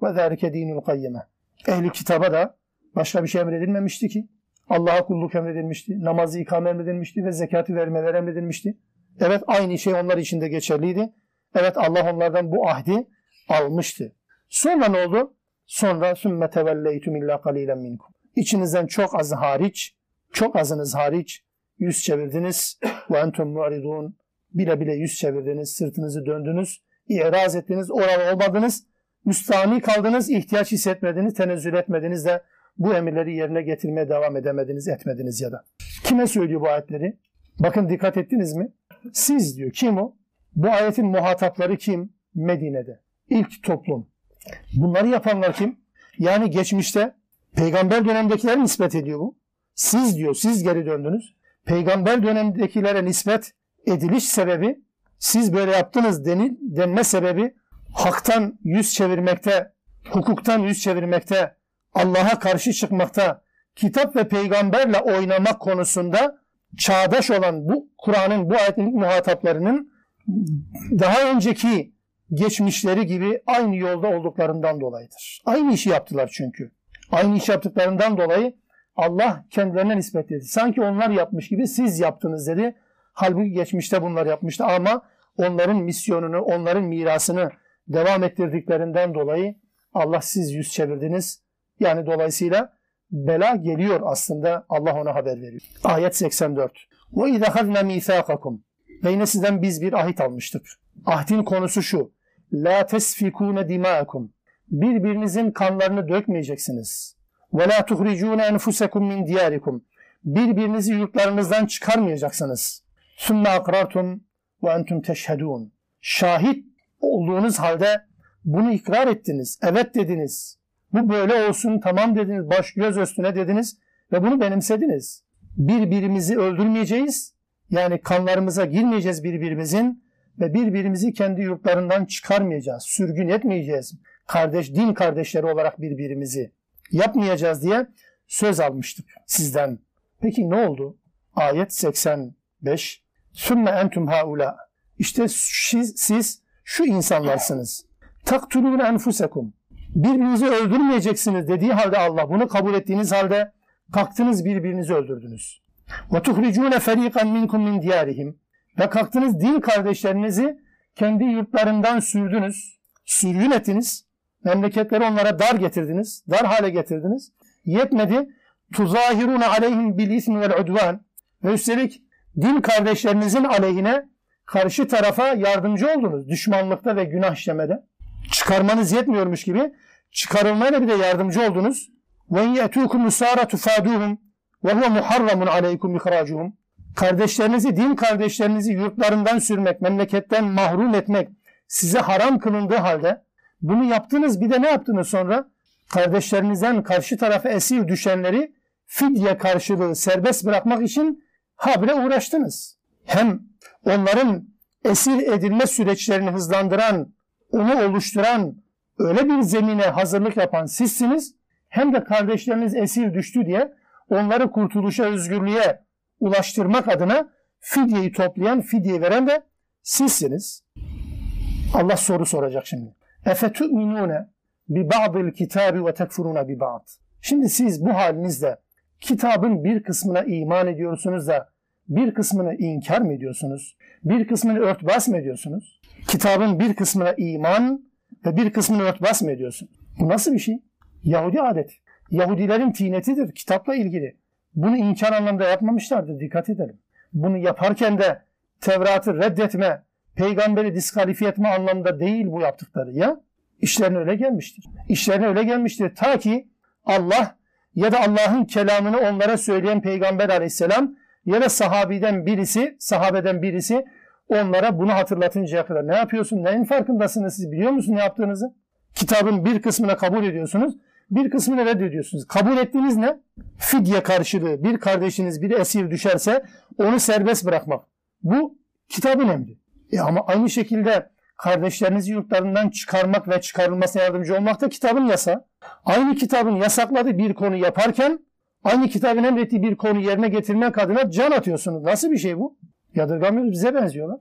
وَذَٰلِكَ دِينُ الْقَيِّمَةِ Ehli kitaba da başka bir şey emredilmemişti ki. Allah'a kulluk emredilmişti, namazı ikame emredilmişti ve zekatı vermeler emredilmişti. Evet aynı şey onlar için de geçerliydi. Evet Allah onlardan bu ahdi almıştı. Sonra ne oldu? Sonra sümme tevelleytum illa kalilen minkum. İçinizden çok azı hariç, çok azınız hariç yüz çevirdiniz. Ve entum mu'ridun. Bile bile yüz çevirdiniz, sırtınızı döndünüz, iraz ettiniz, oralı olmadınız, müstahni kaldınız, ihtiyaç hissetmediniz, tenezzül etmediniz de bu emirleri yerine getirmeye devam edemediniz, etmediniz ya da. Kime söylüyor bu ayetleri? Bakın dikkat ettiniz mi? Siz diyor. Kim o? Bu ayetin muhatapları kim? Medine'de. İlk toplum. Bunları yapanlar kim? Yani geçmişte peygamber dönemdekiler nispet ediyor bu. Siz diyor, siz geri döndünüz. Peygamber dönemdekilere nispet ediliş sebebi, siz böyle yaptınız denil, denme sebebi haktan yüz çevirmekte, hukuktan yüz çevirmekte, Allah'a karşı çıkmakta, kitap ve peygamberle oynamak konusunda çağdaş olan bu Kur'an'ın bu ayetin muhataplarının daha önceki geçmişleri gibi aynı yolda olduklarından dolayıdır. Aynı işi yaptılar çünkü. Aynı iş yaptıklarından dolayı Allah kendilerine nispet etti. Sanki onlar yapmış gibi siz yaptınız dedi. Halbuki geçmişte bunlar yapmıştı ama onların misyonunu, onların mirasını devam ettirdiklerinden dolayı Allah siz yüz çevirdiniz. Yani dolayısıyla bela geliyor aslında Allah ona haber veriyor. Ayet 84. Ve izâ hazne mîthâkakum. Ve yine sizden biz bir ahit almıştık. Ahdin konusu şu. La tesfikune dima'akum. Birbirinizin kanlarını dökmeyeceksiniz. Ve la tuhricune enfusekum min diyarikum. Birbirinizi yurtlarınızdan çıkarmayacaksınız. Sümme akrartum ve entum teşhedun. Şahit olduğunuz halde bunu ikrar ettiniz. Evet dediniz. Bu böyle olsun tamam dediniz. Baş göz üstüne dediniz ve bunu benimsediniz. Birbirimizi öldürmeyeceğiz. Yani kanlarımıza girmeyeceğiz birbirimizin ve birbirimizi kendi yurtlarından çıkarmayacağız. Sürgün etmeyeceğiz. Kardeş, din kardeşleri olarak birbirimizi yapmayacağız diye söz almıştık sizden. Peki ne oldu? Ayet 85. Sümme entum haula. İşte siz, siz şu insanlarsınız. Taktulun enfusekum. Birbirinizi öldürmeyeceksiniz dediği halde Allah bunu kabul ettiğiniz halde kalktınız birbirinizi öldürdünüz. Ve tuhricune feriqan minkum min diyarihim. Ve kalktınız din kardeşlerinizi kendi yurtlarından sürdünüz. Sürgün ettiniz. Memleketleri onlara dar getirdiniz. Dar hale getirdiniz. Yetmedi. Tuzahirune aleyhim bil ismi vel. Ve üstelik din kardeşlerinizin aleyhine karşı tarafa yardımcı oldunuz. Düşmanlıkta ve günah işlemede. Çıkarmanız yetmiyormuş gibi çıkarılmayla bir de yardımcı oldunuz. Yetukum usara tufaduhum ve huve muharramun aleykum ihracuhum. Kardeşlerinizi, din kardeşlerinizi yurtlarından sürmek, memleketten mahrum etmek size haram kılındığı halde bunu yaptınız bir de ne yaptınız sonra? Kardeşlerinizden karşı tarafa esir düşenleri fidye karşılığı serbest bırakmak için habire uğraştınız. Hem onların esir edilme süreçlerini hızlandıran, onu oluşturan, öyle bir zemine hazırlık yapan sizsiniz. Hem de kardeşleriniz esir düştü diye onları kurtuluşa, özgürlüğe ulaştırmak adına fidyeyi toplayan, fidye veren de sizsiniz. Allah soru soracak şimdi. Efetu'minune bi ba'dil kitabi ve tekfuruna bi ba'd. Şimdi siz bu halinizde kitabın bir kısmına iman ediyorsunuz da bir kısmını inkar mı ediyorsunuz? Bir kısmını örtbas mı ediyorsunuz? Kitabın bir kısmına iman ve bir kısmını örtbas mı ediyorsunuz? Bu nasıl bir şey? Yahudi adet. Yahudilerin tinetidir kitapla ilgili. Bunu inkar anlamda yapmamışlardır dikkat edelim. Bunu yaparken de Tevrat'ı reddetme, peygamberi diskalifiye etme anlamda değil bu yaptıkları ya. İşlerine öyle gelmiştir. İşlerine öyle gelmiştir ta ki Allah ya da Allah'ın kelamını onlara söyleyen peygamber aleyhisselam ya da sahabiden birisi, sahabeden birisi onlara bunu hatırlatıncaya kadar ne yapıyorsun, neyin farkındasınız siz biliyor musunuz ne yaptığınızı? Kitabın bir kısmını kabul ediyorsunuz, bir kısmını reddediyorsunuz. Kabul ettiğiniz ne? Fidye karşılığı bir kardeşiniz bir esir düşerse onu serbest bırakmak. Bu kitabın emri. E ama aynı şekilde kardeşlerinizi yurtlarından çıkarmak ve çıkarılmasına yardımcı olmak da kitabın yasa. Aynı kitabın yasakladığı bir konu yaparken aynı kitabın emrettiği bir konu yerine getirmek adına can atıyorsunuz. Nasıl bir şey bu? Yadırgamıyoruz. Bize benziyorlar.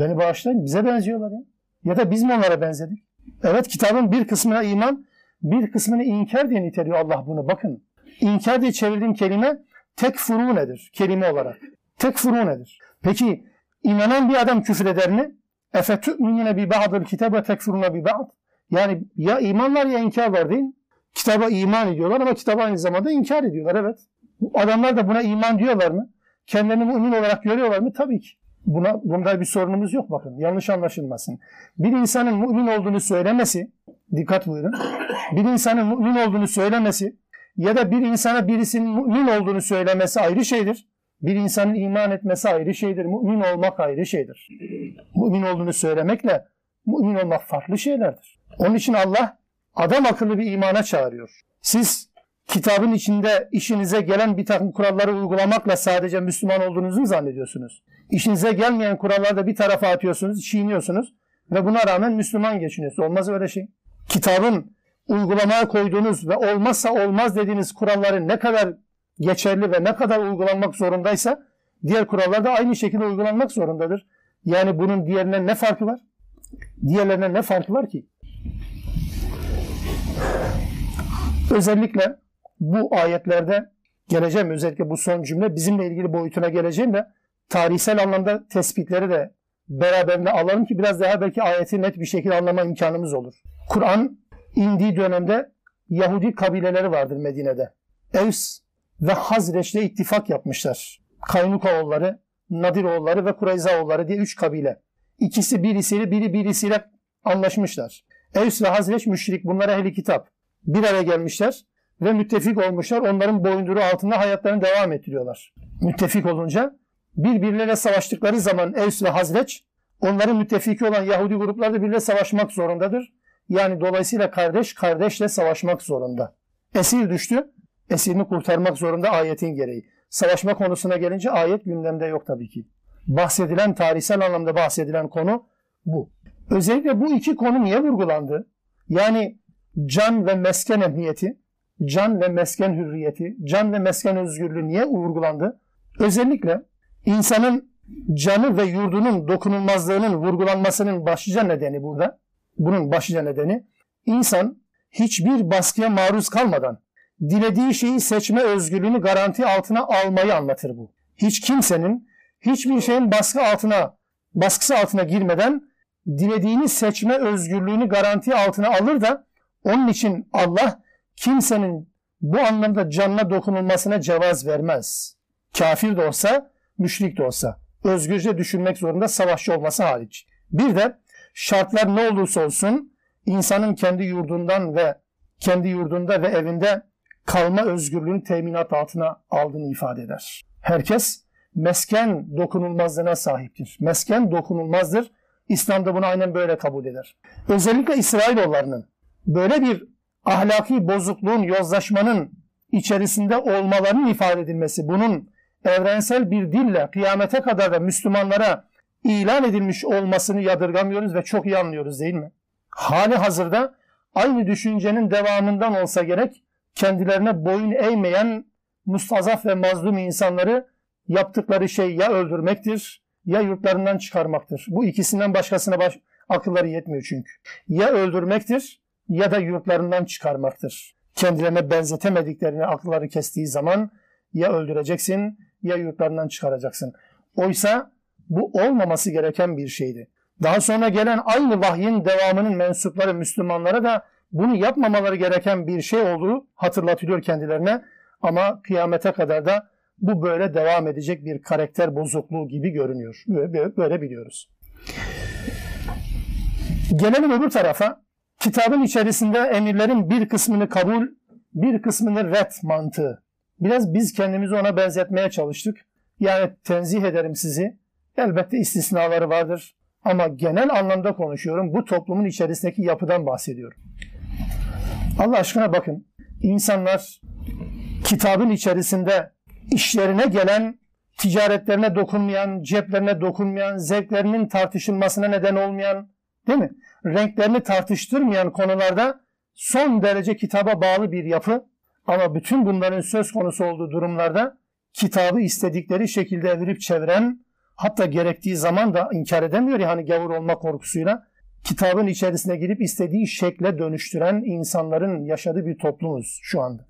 Beni bağışlayın. Bize benziyorlar ya. Ya da biz mi onlara benzedik? Evet kitabın bir kısmına iman, bir kısmını inkar diye niteliyor Allah bunu. Bakın. İnkar diye çevirdiğim kelime tek furu nedir? Kelime olarak. Tek furu nedir? Peki inanan bir adam küfür eder mi? Efetü'minune bi ba'dil kitab ve tekfuruna bi ba'd. Yani ya iman var ya inkar var değil? Kitaba iman ediyorlar ama kitaba aynı zamanda inkar ediyorlar evet. Adamlar da buna iman diyorlar mı? Kendilerini mümin olarak görüyorlar mı? Tabii ki. Buna, bunda bir sorunumuz yok bakın. Yanlış anlaşılmasın. Bir insanın mümin olduğunu söylemesi, dikkat buyurun. Bir insanın mümin olduğunu söylemesi ya da bir insana birisinin mümin olduğunu söylemesi ayrı şeydir. Bir insanın iman etmesi ayrı şeydir. Mümin olmak ayrı şeydir. Mümin olduğunu söylemekle mümin olmak farklı şeylerdir. Onun için Allah adam akıllı bir imana çağırıyor. Siz kitabın içinde işinize gelen bir takım kuralları uygulamakla sadece Müslüman olduğunuzu mu zannediyorsunuz? İşinize gelmeyen kuralları da bir tarafa atıyorsunuz, çiğniyorsunuz ve buna rağmen Müslüman geçiniyorsunuz. Olmaz öyle şey. Kitabın uygulamaya koyduğunuz ve olmazsa olmaz dediğiniz kuralları ne kadar geçerli ve ne kadar uygulanmak zorundaysa diğer kurallar da aynı şekilde uygulanmak zorundadır. Yani bunun diğerine ne farkı var? Diğerlerine ne farkı var ki? Özellikle bu ayetlerde geleceğim özellikle bu son cümle bizimle ilgili boyutuna geleceğim de tarihsel anlamda tespitleri de beraberinde alalım ki biraz daha belki ayeti net bir şekilde anlama imkanımız olur. Kur'an indiği dönemde Yahudi kabileleri vardır Medine'de. Evs ve Hazreç'le ittifak yapmışlar. Kaynukoğulları, Nadiroğulları ve Kureyzaoğulları diye üç kabile. İkisi birisiyle biri birisiyle anlaşmışlar. Evs ve Hazreç müşrik bunlara ehli kitap. Bir araya gelmişler ve müttefik olmuşlar. Onların boyunduruğu altında hayatlarını devam ettiriyorlar. Müttefik olunca birbirleriyle savaştıkları zaman Evs ve Hazreç onların müttefiki olan Yahudi gruplar da birbirine savaşmak zorundadır. Yani dolayısıyla kardeş kardeşle savaşmak zorunda. Esir düştü esirini kurtarmak zorunda ayetin gereği. Savaşma konusuna gelince ayet gündemde yok tabii ki. Bahsedilen, tarihsel anlamda bahsedilen konu bu. Özellikle bu iki konu niye vurgulandı? Yani can ve mesken emniyeti, can ve mesken hürriyeti, can ve mesken özgürlüğü niye vurgulandı? Özellikle insanın canı ve yurdunun dokunulmazlığının vurgulanmasının başlıca nedeni burada. Bunun başlıca nedeni insan hiçbir baskıya maruz kalmadan dilediği şeyi seçme özgürlüğünü garanti altına almayı anlatır bu. Hiç kimsenin hiçbir şeyin baskı altına baskısı altına girmeden dilediğini seçme özgürlüğünü garanti altına alır da onun için Allah kimsenin bu anlamda canına dokunulmasına cevaz vermez. Kafir de olsa, müşrik de olsa. Özgürce düşünmek zorunda savaşçı olması hariç. Bir de şartlar ne olursa olsun insanın kendi yurdundan ve kendi yurdunda ve evinde kalma özgürlüğünü teminat altına aldığını ifade eder. Herkes mesken dokunulmazlığına sahiptir. Mesken dokunulmazdır. İslam da bunu aynen böyle kabul eder. Özellikle İsrailoğullarının böyle bir ahlaki bozukluğun, yozlaşmanın içerisinde olmalarının ifade edilmesi, bunun evrensel bir dille kıyamete kadar da Müslümanlara ilan edilmiş olmasını yadırgamıyoruz ve çok iyi anlıyoruz değil mi? Hali hazırda aynı düşüncenin devamından olsa gerek kendilerine boyun eğmeyen mustazaf ve mazlum insanları yaptıkları şey ya öldürmektir ya yurtlarından çıkarmaktır. Bu ikisinden başkasına baş, akılları yetmiyor çünkü. Ya öldürmektir ya da yurtlarından çıkarmaktır. Kendilerine benzetemediklerini akılları kestiği zaman ya öldüreceksin ya yurtlarından çıkaracaksın. Oysa bu olmaması gereken bir şeydi. Daha sonra gelen aynı vahyin devamının mensupları Müslümanlara da bunu yapmamaları gereken bir şey olduğu hatırlatılıyor kendilerine. Ama kıyamete kadar da bu böyle devam edecek bir karakter bozukluğu gibi görünüyor. Böyle, böyle biliyoruz. Gelelim öbür tarafa. Kitabın içerisinde emirlerin bir kısmını kabul, bir kısmını red mantığı. Biraz biz kendimizi ona benzetmeye çalıştık. Yani tenzih ederim sizi. Elbette istisnaları vardır. Ama genel anlamda konuşuyorum. Bu toplumun içerisindeki yapıdan bahsediyorum. Allah aşkına bakın. İnsanlar kitabın içerisinde işlerine gelen, ticaretlerine dokunmayan, ceplerine dokunmayan, zevklerinin tartışılmasına neden olmayan, değil mi? Renklerini tartıştırmayan konularda son derece kitaba bağlı bir yapı ama bütün bunların söz konusu olduğu durumlarda kitabı istedikleri şekilde evirip çeviren, hatta gerektiği zaman da inkar edemiyor ya hani gavur olma korkusuyla kitabın içerisine girip istediği şekle dönüştüren insanların yaşadığı bir toplumuz şu anda.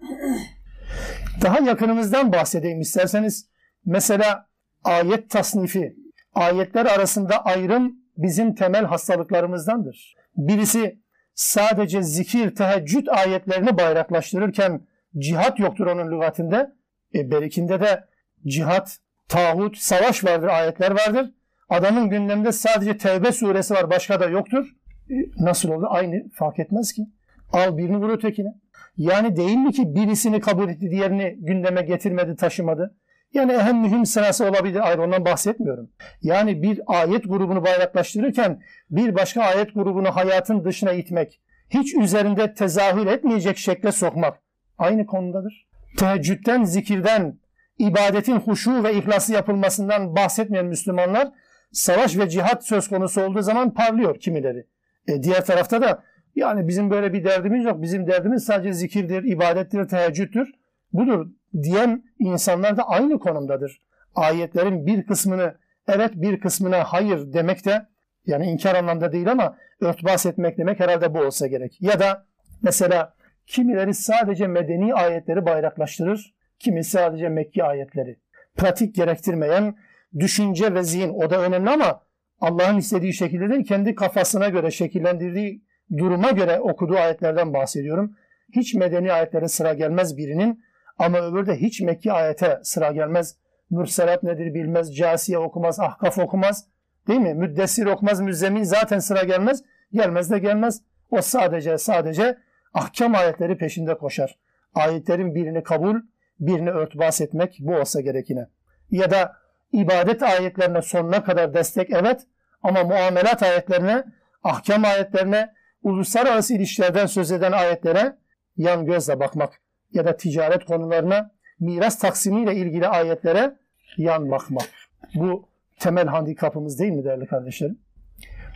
Daha yakınımızdan bahsedeyim isterseniz. Mesela ayet tasnifi, ayetler arasında ayrım bizim temel hastalıklarımızdandır. Birisi sadece zikir, teheccüd ayetlerini bayraklaştırırken cihat yoktur onun lügatinde. E, berikinde de cihat, tağut, savaş vardır, ayetler vardır. Adamın gündeminde sadece Tevbe suresi var, başka da yoktur. E, nasıl oldu? Aynı fark etmez ki. Al birini vur ötekine. Yani değil mi ki birisini kabul etti, diğerini gündeme getirmedi, taşımadı? Yani en mühim sırası olabilir. Ayrı ondan bahsetmiyorum. Yani bir ayet grubunu bayraklaştırırken bir başka ayet grubunu hayatın dışına itmek, hiç üzerinde tezahür etmeyecek şekle sokmak aynı konudadır. Teheccüden, zikirden, ibadetin huşu ve ihlası yapılmasından bahsetmeyen Müslümanlar savaş ve cihat söz konusu olduğu zaman parlıyor kimileri. E, diğer tarafta da yani bizim böyle bir derdimiz yok. Bizim derdimiz sadece zikirdir, ibadettir, teheccüddür. Budur diyen insanlar da aynı konumdadır. Ayetlerin bir kısmını evet bir kısmına hayır demek de yani inkar anlamda değil ama örtbas etmek demek herhalde bu olsa gerek. Ya da mesela kimileri sadece medeni ayetleri bayraklaştırır, kimi sadece Mekki ayetleri. Pratik gerektirmeyen düşünce ve zihin o da önemli ama Allah'ın istediği şekilde değil kendi kafasına göre şekillendirdiği duruma göre okuduğu ayetlerden bahsediyorum. Hiç medeni ayetlere sıra gelmez birinin ama öbürü de hiç Mekki ayete sıra gelmez. Mürselat nedir bilmez, Casiye okumaz, Ahkaf okumaz. Değil mi? Müddessir okumaz, Müzzemin zaten sıra gelmez. Gelmez de gelmez. O sadece sadece ahkam ayetleri peşinde koşar. Ayetlerin birini kabul, birini örtbas etmek bu olsa gerekine. Ya da ibadet ayetlerine sonuna kadar destek evet ama muamelat ayetlerine, ahkam ayetlerine, uluslararası ilişkilerden söz eden ayetlere yan gözle bakmak ya da ticaret konularına, miras taksimiyle ilgili ayetlere yan bakmak. Bu temel handikapımız değil mi değerli kardeşlerim?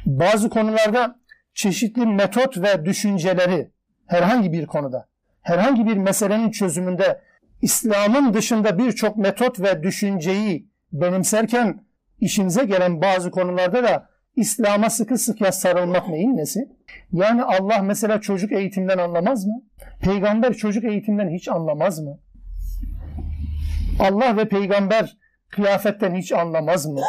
Bazı konularda çeşitli metot ve düşünceleri herhangi bir konuda, herhangi bir meselenin çözümünde İslam'ın dışında birçok metot ve düşünceyi benimserken işinize gelen bazı konularda da İslam'a sıkı sıkıya sarılmak neyin nesi? Yani Allah mesela çocuk eğitimden anlamaz mı? Peygamber çocuk eğitimden hiç anlamaz mı? Allah ve peygamber kıyafetten hiç anlamaz mı?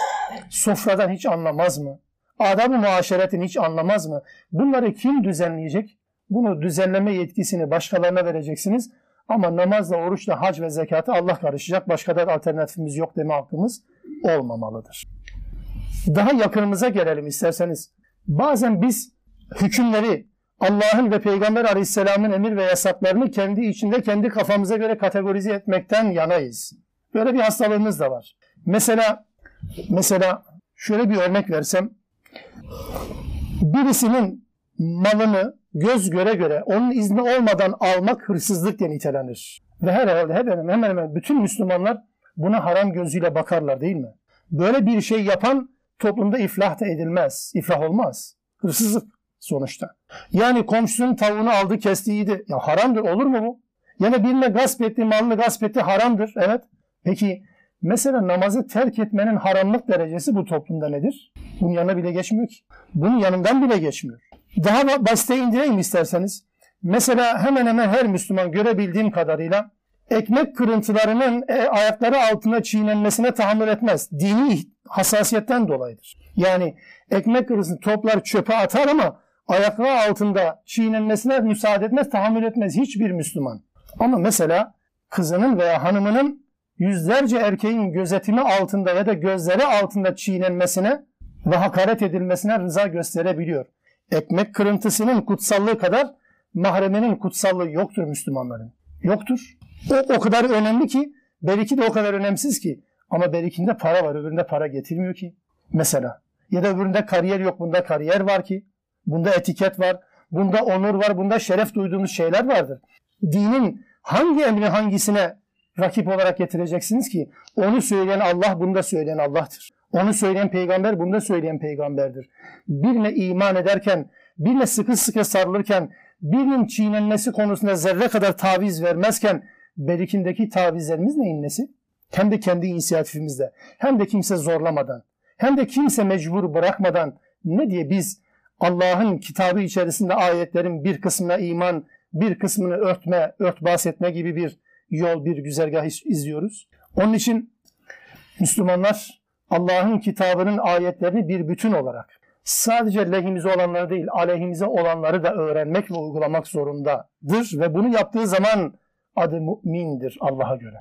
Sofradan hiç anlamaz mı? Adab-ı muaşeretin hiç anlamaz mı? Bunları kim düzenleyecek? Bunu düzenleme yetkisini başkalarına vereceksiniz. Ama namazla, oruçla, hac ve zekatı Allah karışacak. Başka da alternatifimiz yok deme hakkımız olmamalıdır. Daha yakınımıza gelelim isterseniz. Bazen biz hükümleri Allah'ın ve Peygamber Aleyhisselam'ın emir ve yasaklarını kendi içinde kendi kafamıza göre kategorize etmekten yanayız. Böyle bir hastalığımız da var. Mesela mesela şöyle bir örnek versem birisinin malını göz göre göre onun izni olmadan almak hırsızlık diye nitelenir. Ve herhalde hemen hemen hemen bütün Müslümanlar buna haram gözüyle bakarlar değil mi? Böyle bir şey yapan toplumda iflah da edilmez. İflah olmaz. Hırsızlık sonuçta. Yani komşunun tavuğunu aldı kesti yedi. Ya haramdır olur mu bu? Yani birine gasp etti, malını gasp etti haramdır. Evet. Peki mesela namazı terk etmenin haramlık derecesi bu toplumda nedir? Bunun yanına bile geçmiyor ki. Bunun yanından bile geçmiyor. Daha basite indireyim isterseniz. Mesela hemen hemen her Müslüman görebildiğim kadarıyla ekmek kırıntılarının e, ayakları altında çiğnenmesine tahammül etmez. Dini hassasiyetten dolayıdır. Yani ekmek kırıntısını toplar çöpe atar ama ayakları altında çiğnenmesine müsaade etmez, tahammül etmez hiçbir Müslüman. Ama mesela kızının veya hanımının yüzlerce erkeğin gözetimi altında ya da gözleri altında çiğnenmesine ve hakaret edilmesine rıza gösterebiliyor. Ekmek kırıntısının kutsallığı kadar mahreminin kutsallığı yoktur Müslümanların. Yoktur. O o kadar önemli ki belki de o kadar önemsiz ki ama berikinde para var öbüründe para getirmiyor ki. Mesela ya da öbüründe kariyer yok bunda kariyer var ki. Bunda etiket var. Bunda onur var. Bunda şeref duyduğumuz şeyler vardır. Dinin hangi emri hangisine rakip olarak getireceksiniz ki? Onu söyleyen Allah, bunda söyleyen Allah'tır. Onu söyleyen peygamber, bunda söyleyen peygamberdir. Birine iman ederken, birine sıkı sıkı sarılırken, birinin çiğnenmesi konusunda zerre kadar taviz vermezken, berikindeki tavizlerimiz neyin nesi? Hem de kendi inisiyatifimizde, hem de kimse zorlamadan, hem de kimse mecbur bırakmadan ne diye biz Allah'ın kitabı içerisinde ayetlerin bir kısmına iman, bir kısmını örtme, örtbas etme gibi bir yol, bir güzergah izliyoruz. Onun için Müslümanlar Allah'ın kitabının ayetlerini bir bütün olarak sadece lehimize olanları değil, aleyhimize olanları da öğrenmek ve uygulamak zorundadır ve bunu yaptığı zaman adı mümindir Allah'a göre.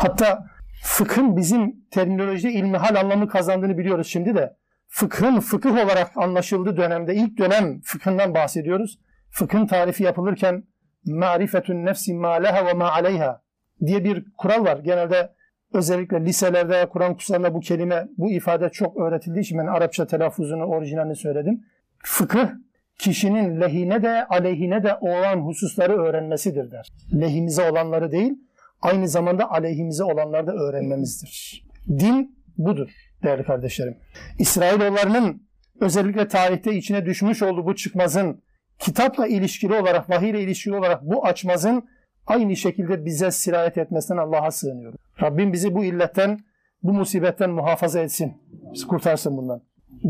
Hatta fıkhın bizim terminolojide ilmihal anlamı kazandığını biliyoruz şimdi de. Fıkhın fıkıh olarak anlaşıldığı dönemde ilk dönem fıkhından bahsediyoruz. Fıkhın tarifi yapılırken marifetun nefsi ma leha ve ma aleyha diye bir kural var. Genelde özellikle liselerde, Kur'an kurslarında bu kelime, bu ifade çok öğretildiği için ben Arapça telaffuzunu, orijinalini söyledim. Fıkıh kişinin lehine de aleyhine de olan hususları öğrenmesidir der. Lehimize olanları değil, aynı zamanda aleyhimize olanları da öğrenmemizdir. Din budur değerli kardeşlerim. İsrailoğullarının özellikle tarihte içine düşmüş olduğu bu çıkmazın kitapla ilişkili olarak, vahiy ile ilişkili olarak bu açmazın aynı şekilde bize sirayet etmesinden Allah'a sığınıyorum. Rabbim bizi bu illetten, bu musibetten muhafaza etsin. Bizi kurtarsın bundan.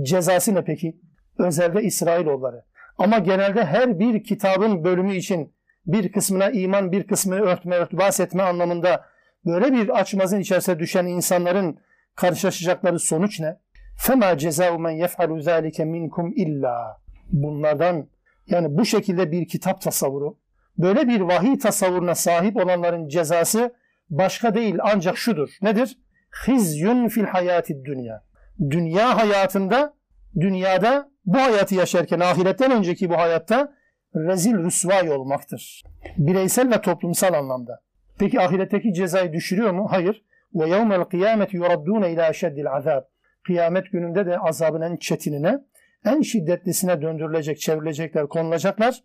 Cezası ne peki? Özelde İsrailoğulları. Ama genelde her bir kitabın bölümü için bir kısmına iman, bir kısmını örtme, örtbas etme anlamında böyle bir açmazın içerisine düşen insanların karşılaşacakları sonuç ne? فَمَا جَزَاءُ مَنْ يَفْعَلُ ذَٰلِكَ مِنْكُمْ illa. Bunlardan yani bu şekilde bir kitap tasavvuru, böyle bir vahiy tasavvuruna sahip olanların cezası başka değil ancak şudur. Nedir? Hizyun fil hayati dünya. Dünya hayatında, dünyada bu hayatı yaşarken ahiretten önceki bu hayatta rezil rüsvay olmaktır. Bireysel ve toplumsal anlamda. Peki ahiretteki cezayı düşürüyor mu? Hayır. Ve yevmel kıyameti yuraddune ila şeddil azab. Kıyamet gününde de azabın en çetinine, en şiddetlisine döndürülecek, çevrilecekler, konulacaklar.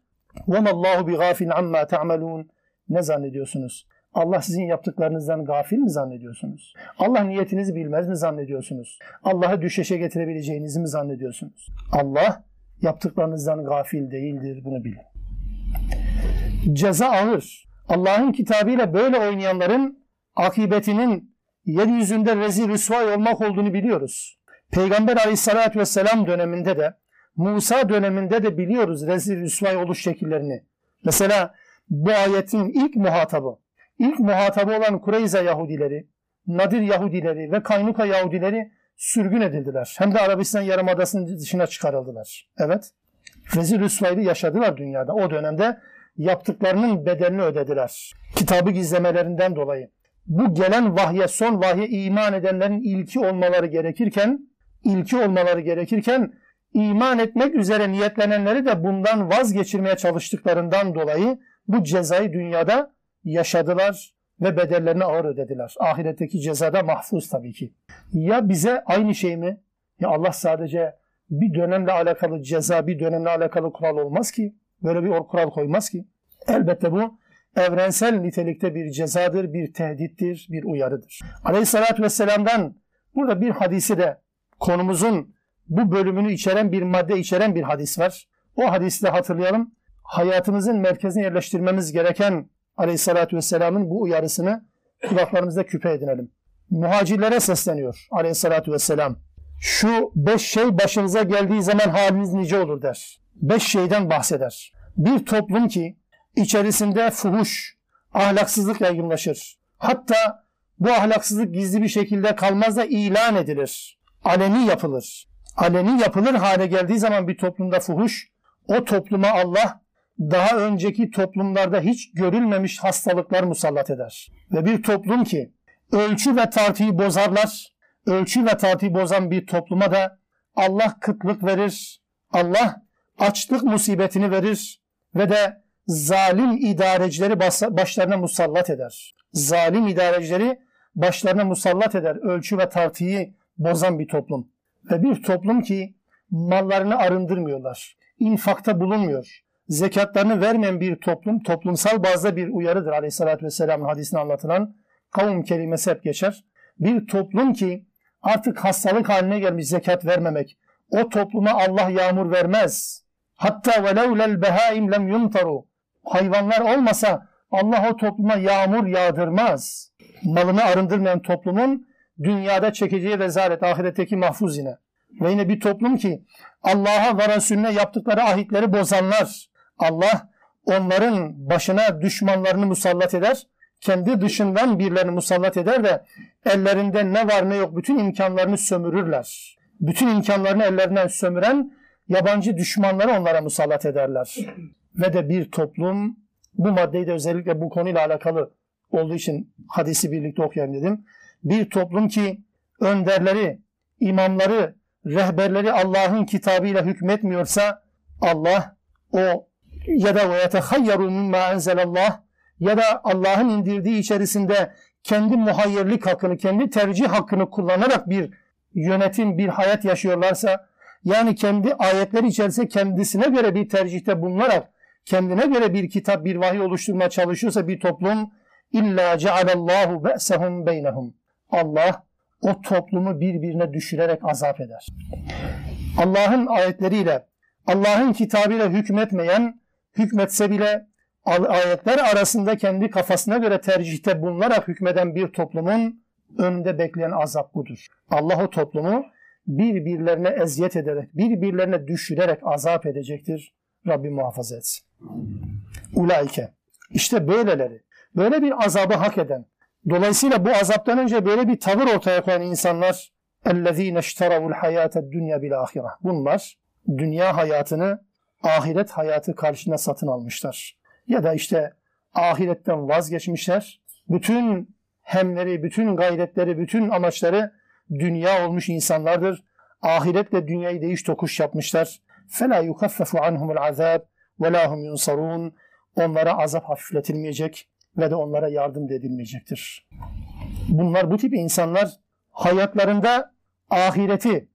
Mallahu bi gafil amma ta'malun. Ne zannediyorsunuz? Allah sizin yaptıklarınızdan gafil mi zannediyorsunuz? Allah niyetinizi bilmez mi zannediyorsunuz? Allah'ı düşeşe getirebileceğinizi mi zannediyorsunuz? Allah yaptıklarınızdan gafil değildir. Bunu bilin. Ceza ağır. Allah'ın kitabıyla böyle oynayanların akıbetinin yeryüzünde rezil rüsvay olmak olduğunu biliyoruz. Peygamber aleyhissalatü vesselam döneminde de Musa döneminde de biliyoruz rezil rüsvay oluş şekillerini. Mesela bu ayetin ilk muhatabı, ilk muhatabı olan Kureyze Yahudileri, Nadir Yahudileri ve Kaynuka Yahudileri sürgün edildiler. Hem de Arabistan Yarımadası'nın dışına çıkarıldılar. Evet. Rezil rüsvaylı yaşadılar dünyada. O dönemde yaptıklarının bedelini ödediler. Kitabı gizlemelerinden dolayı bu gelen vahye, son vahye iman edenlerin ilki olmaları gerekirken, ilki olmaları gerekirken iman etmek üzere niyetlenenleri de bundan vazgeçirmeye çalıştıklarından dolayı bu cezayı dünyada yaşadılar ve bedellerini ağır ödediler. Ahiretteki cezada mahfuz tabii ki. Ya bize aynı şey mi? Ya Allah sadece bir dönemle alakalı ceza, bir dönemle alakalı kural olmaz ki. Böyle bir kural koymaz ki. Elbette bu evrensel nitelikte bir cezadır, bir tehdittir, bir uyarıdır. Aleyhissalatü vesselam'dan burada bir hadisi de konumuzun bu bölümünü içeren bir madde içeren bir hadis var. O hadisi de hatırlayalım. Hayatımızın merkezine yerleştirmemiz gereken Aleyhissalatü vesselamın bu uyarısını kulaklarımızda küpe edinelim. Muhacirlere sesleniyor Aleyhissalatü vesselam. Şu beş şey başınıza geldiği zaman haliniz nice olur der. Beş şeyden bahseder. Bir toplum ki içerisinde fuhuş, ahlaksızlık yaygınlaşır. Hatta bu ahlaksızlık gizli bir şekilde kalmaz da ilan edilir. Aleni yapılır. Aleni yapılır hale geldiği zaman bir toplumda fuhuş, o topluma Allah daha önceki toplumlarda hiç görülmemiş hastalıklar musallat eder. Ve bir toplum ki ölçü ve tartıyı bozarlar, ölçü ve tartıyı bozan bir topluma da Allah kıtlık verir, Allah açlık musibetini verir ve de zalim idarecileri başlarına musallat eder. Zalim idarecileri başlarına musallat eder. Ölçü ve tartıyı bozan bir toplum. Ve bir toplum ki mallarını arındırmıyorlar. infakta bulunmuyor. Zekatlarını vermeyen bir toplum toplumsal bazda bir uyarıdır. Aleyhissalatü vesselamın hadisine anlatılan kavim kelimesi hep geçer. Bir toplum ki artık hastalık haline gelmiş zekat vermemek. O topluma Allah yağmur vermez. Hatta velevlel behaim lem yumtaru. Hayvanlar olmasa Allah o topluma yağmur yağdırmaz. Malını arındırmayan toplumun dünyada çekeceği rezalet ahiretteki mahfuz yine. Ve yine bir toplum ki Allah'a ve Resulüne yaptıkları ahitleri bozanlar. Allah onların başına düşmanlarını musallat eder. Kendi dışından birilerini musallat eder de ellerinde ne var ne yok bütün imkanlarını sömürürler. Bütün imkanlarını ellerinden sömüren yabancı düşmanları onlara musallat ederler. Ve de bir toplum bu maddeyi de özellikle bu konuyla alakalı olduğu için hadisi birlikte okuyayım dedim. Bir toplum ki önderleri, imamları, rehberleri Allah'ın kitabıyla hükmetmiyorsa Allah o ya da ve yetehayyaru mimma enzelallah ya da Allah'ın indirdiği içerisinde kendi muhayyerlik hakkını, kendi tercih hakkını kullanarak bir yönetim, bir hayat yaşıyorlarsa yani kendi ayetler içerisinde kendisine göre bir tercihte bulunarak kendine göre bir kitap, bir vahiy oluşturmaya çalışıyorsa bir toplum illa cealallahu be'sehum beynehum. Allah o toplumu birbirine düşürerek azap eder. Allah'ın ayetleriyle, Allah'ın kitabıyla hükmetmeyen, hükmetse bile ayetler arasında kendi kafasına göre tercihte bulunarak hükmeden bir toplumun önünde bekleyen azap budur. Allah o toplumu birbirlerine eziyet ederek, birbirlerine düşürerek azap edecektir. Rabbim muhafaza etsin. Ulaike. İşte böyleleri, böyle bir azabı hak eden, dolayısıyla bu azaptan önce böyle bir tavır ortaya koyan insanlar اَلَّذ۪ينَ اشْتَرَوُ الْحَيَاةَ الدُّنْيَا بِالْآخِرَةِ Bunlar dünya hayatını ahiret hayatı karşına satın almışlar. Ya da işte ahiretten vazgeçmişler. Bütün hemleri, bütün gayretleri, bütün amaçları dünya olmuş insanlardır. Ahiretle dünyayı değiş tokuş yapmışlar. فَلَا يُخَفَّفُ عَنْهُمُ الْعَذَابِ وَلَا هُمْ يُنْصَرُونَ Onlara azap hafifletilmeyecek ve de onlara yardım edilmeyecektir. Bunlar bu tip insanlar hayatlarında ahireti,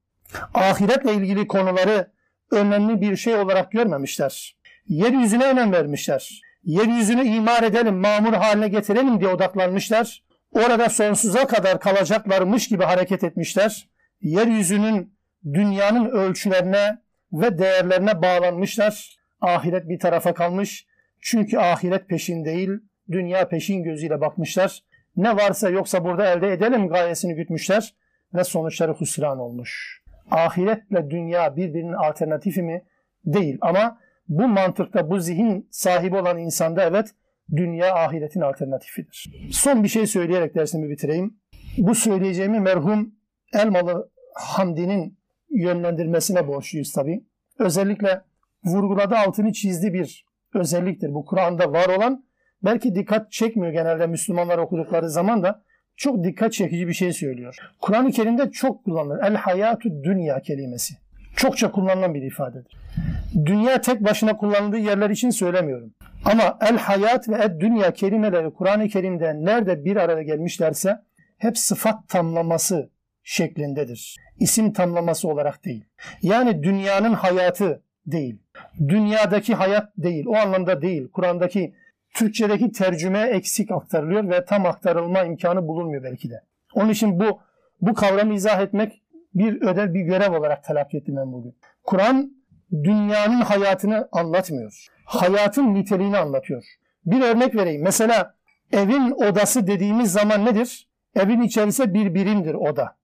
ahiretle ilgili konuları önemli bir şey olarak görmemişler. Yeryüzüne önem vermişler. Yeryüzünü imar edelim, mamur haline getirelim diye odaklanmışlar. Orada sonsuza kadar kalacaklarmış gibi hareket etmişler. Yeryüzünün dünyanın ölçülerine ve değerlerine bağlanmışlar. Ahiret bir tarafa kalmış. Çünkü ahiret peşin değil, dünya peşin gözüyle bakmışlar. Ne varsa yoksa burada elde edelim gayesini gütmüşler ve sonuçları husran olmuş. Ahiretle dünya birbirinin alternatifi mi? Değil ama bu mantıkta bu zihin sahibi olan insanda evet dünya ahiretin alternatifidir. Son bir şey söyleyerek dersimi bitireyim. Bu söyleyeceğimi merhum Elmalı Hamdi'nin yönlendirmesine borçluyuz tabi. Özellikle vurguladı altını çizdi bir özelliktir. Bu Kur'an'da var olan belki dikkat çekmiyor genelde Müslümanlar okudukları zaman da çok dikkat çekici bir şey söylüyor. Kur'an-ı Kerim'de çok kullanılır. El hayatu dünya kelimesi. Çokça kullanılan bir ifadedir. Dünya tek başına kullanıldığı yerler için söylemiyorum. Ama el hayat ve ed dünya kelimeleri Kur'an-ı Kerim'de nerede bir araya gelmişlerse hep sıfat tamlaması şeklindedir. İsim tamlaması olarak değil. Yani dünyanın hayatı değil. Dünyadaki hayat değil. O anlamda değil. Kur'an'daki Türkçedeki tercüme eksik aktarılıyor ve tam aktarılma imkanı bulunmuyor belki de. Onun için bu bu kavramı izah etmek bir ödev, bir görev olarak telakki ettim ben bugün. Kur'an dünyanın hayatını anlatmıyor. Hayatın niteliğini anlatıyor. Bir örnek vereyim. Mesela evin odası dediğimiz zaman nedir? Evin içerisinde bir birimdir oda.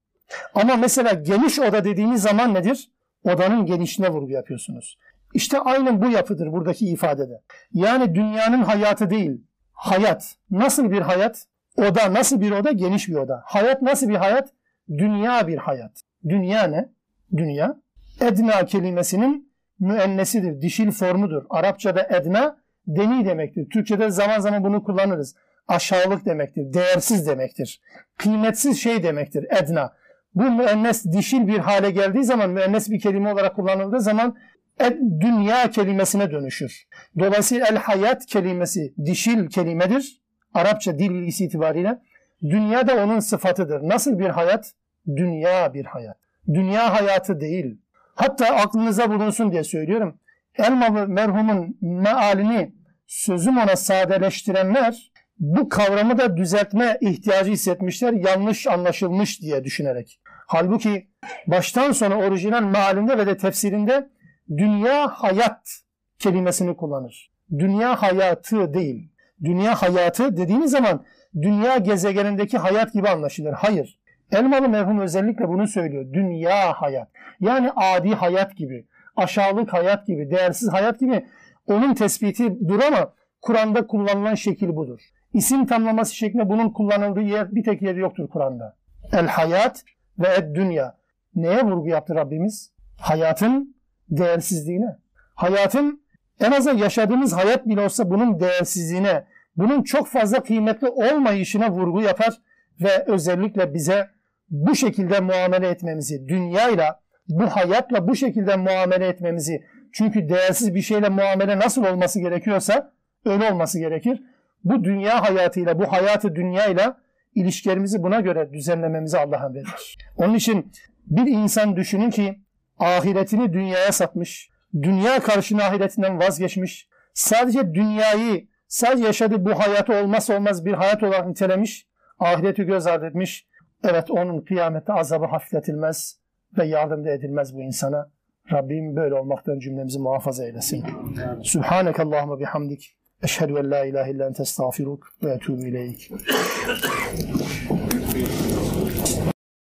Ama mesela geniş oda dediğimiz zaman nedir? Odanın genişliğine vurgu yapıyorsunuz. İşte aynen bu yapıdır buradaki ifadede. Yani dünyanın hayatı değil, hayat. Nasıl bir hayat? Oda nasıl bir oda? Geniş bir oda. Hayat nasıl bir hayat? Dünya bir hayat. Dünya ne? Dünya. Edna kelimesinin müennesidir, dişil formudur. Arapçada edna deni demektir. Türkçede zaman zaman bunu kullanırız. Aşağılık demektir, değersiz demektir. Kıymetsiz şey demektir edna. Bu müennes dişil bir hale geldiği zaman, müennes bir kelime olarak kullanıldığı zaman dünya kelimesine dönüşür. Dolayısıyla el hayat kelimesi dişil kelimedir. Arapça dil bilgisi itibariyle. Dünya da onun sıfatıdır. Nasıl bir hayat? Dünya bir hayat. Dünya hayatı değil. Hatta aklınıza bulunsun diye söylüyorum. Elmalı merhumun mealini sözüm ona sadeleştirenler bu kavramı da düzeltme ihtiyacı hissetmişler. Yanlış anlaşılmış diye düşünerek. Halbuki baştan sona orijinal mealinde ve de tefsirinde dünya hayat kelimesini kullanır. Dünya hayatı değil. Dünya hayatı dediğiniz zaman dünya gezegenindeki hayat gibi anlaşılır. Hayır. Elmalı merhum özellikle bunu söylüyor. Dünya hayat. Yani adi hayat gibi, aşağılık hayat gibi, değersiz hayat gibi onun tespiti dur ama Kur'an'da kullanılan şekil budur. İsim tamlaması şeklinde bunun kullanıldığı yer bir tek yeri yoktur Kur'an'da. El hayat ve ed dünya. Neye vurgu yaptı Rabbimiz? Hayatın değersizliğine. Hayatın en azından yaşadığımız hayat bile olsa bunun değersizliğine, bunun çok fazla kıymetli olmayışına vurgu yapar ve özellikle bize bu şekilde muamele etmemizi, dünyayla, bu hayatla bu şekilde muamele etmemizi, çünkü değersiz bir şeyle muamele nasıl olması gerekiyorsa öyle olması gerekir. Bu dünya hayatıyla, bu hayatı dünyayla ilişkilerimizi buna göre düzenlememizi Allah emreder. Onun için bir insan düşünün ki ahiretini dünyaya satmış, dünya karşına ahiretinden vazgeçmiş, sadece dünyayı, sadece yaşadığı bu hayatı olmazsa olmaz bir hayat olarak nitelemiş, ahireti göz ardı etmiş. Evet onun kıyamette azabı hafifletilmez ve yardım da edilmez bu insana. Rabbim böyle olmaktan cümlemizi muhafaza eylesin. Subhaneke Allahümme bihamdik. Eşhedü en la ilahe illa ente estağfiruk ve etûbü ileyk.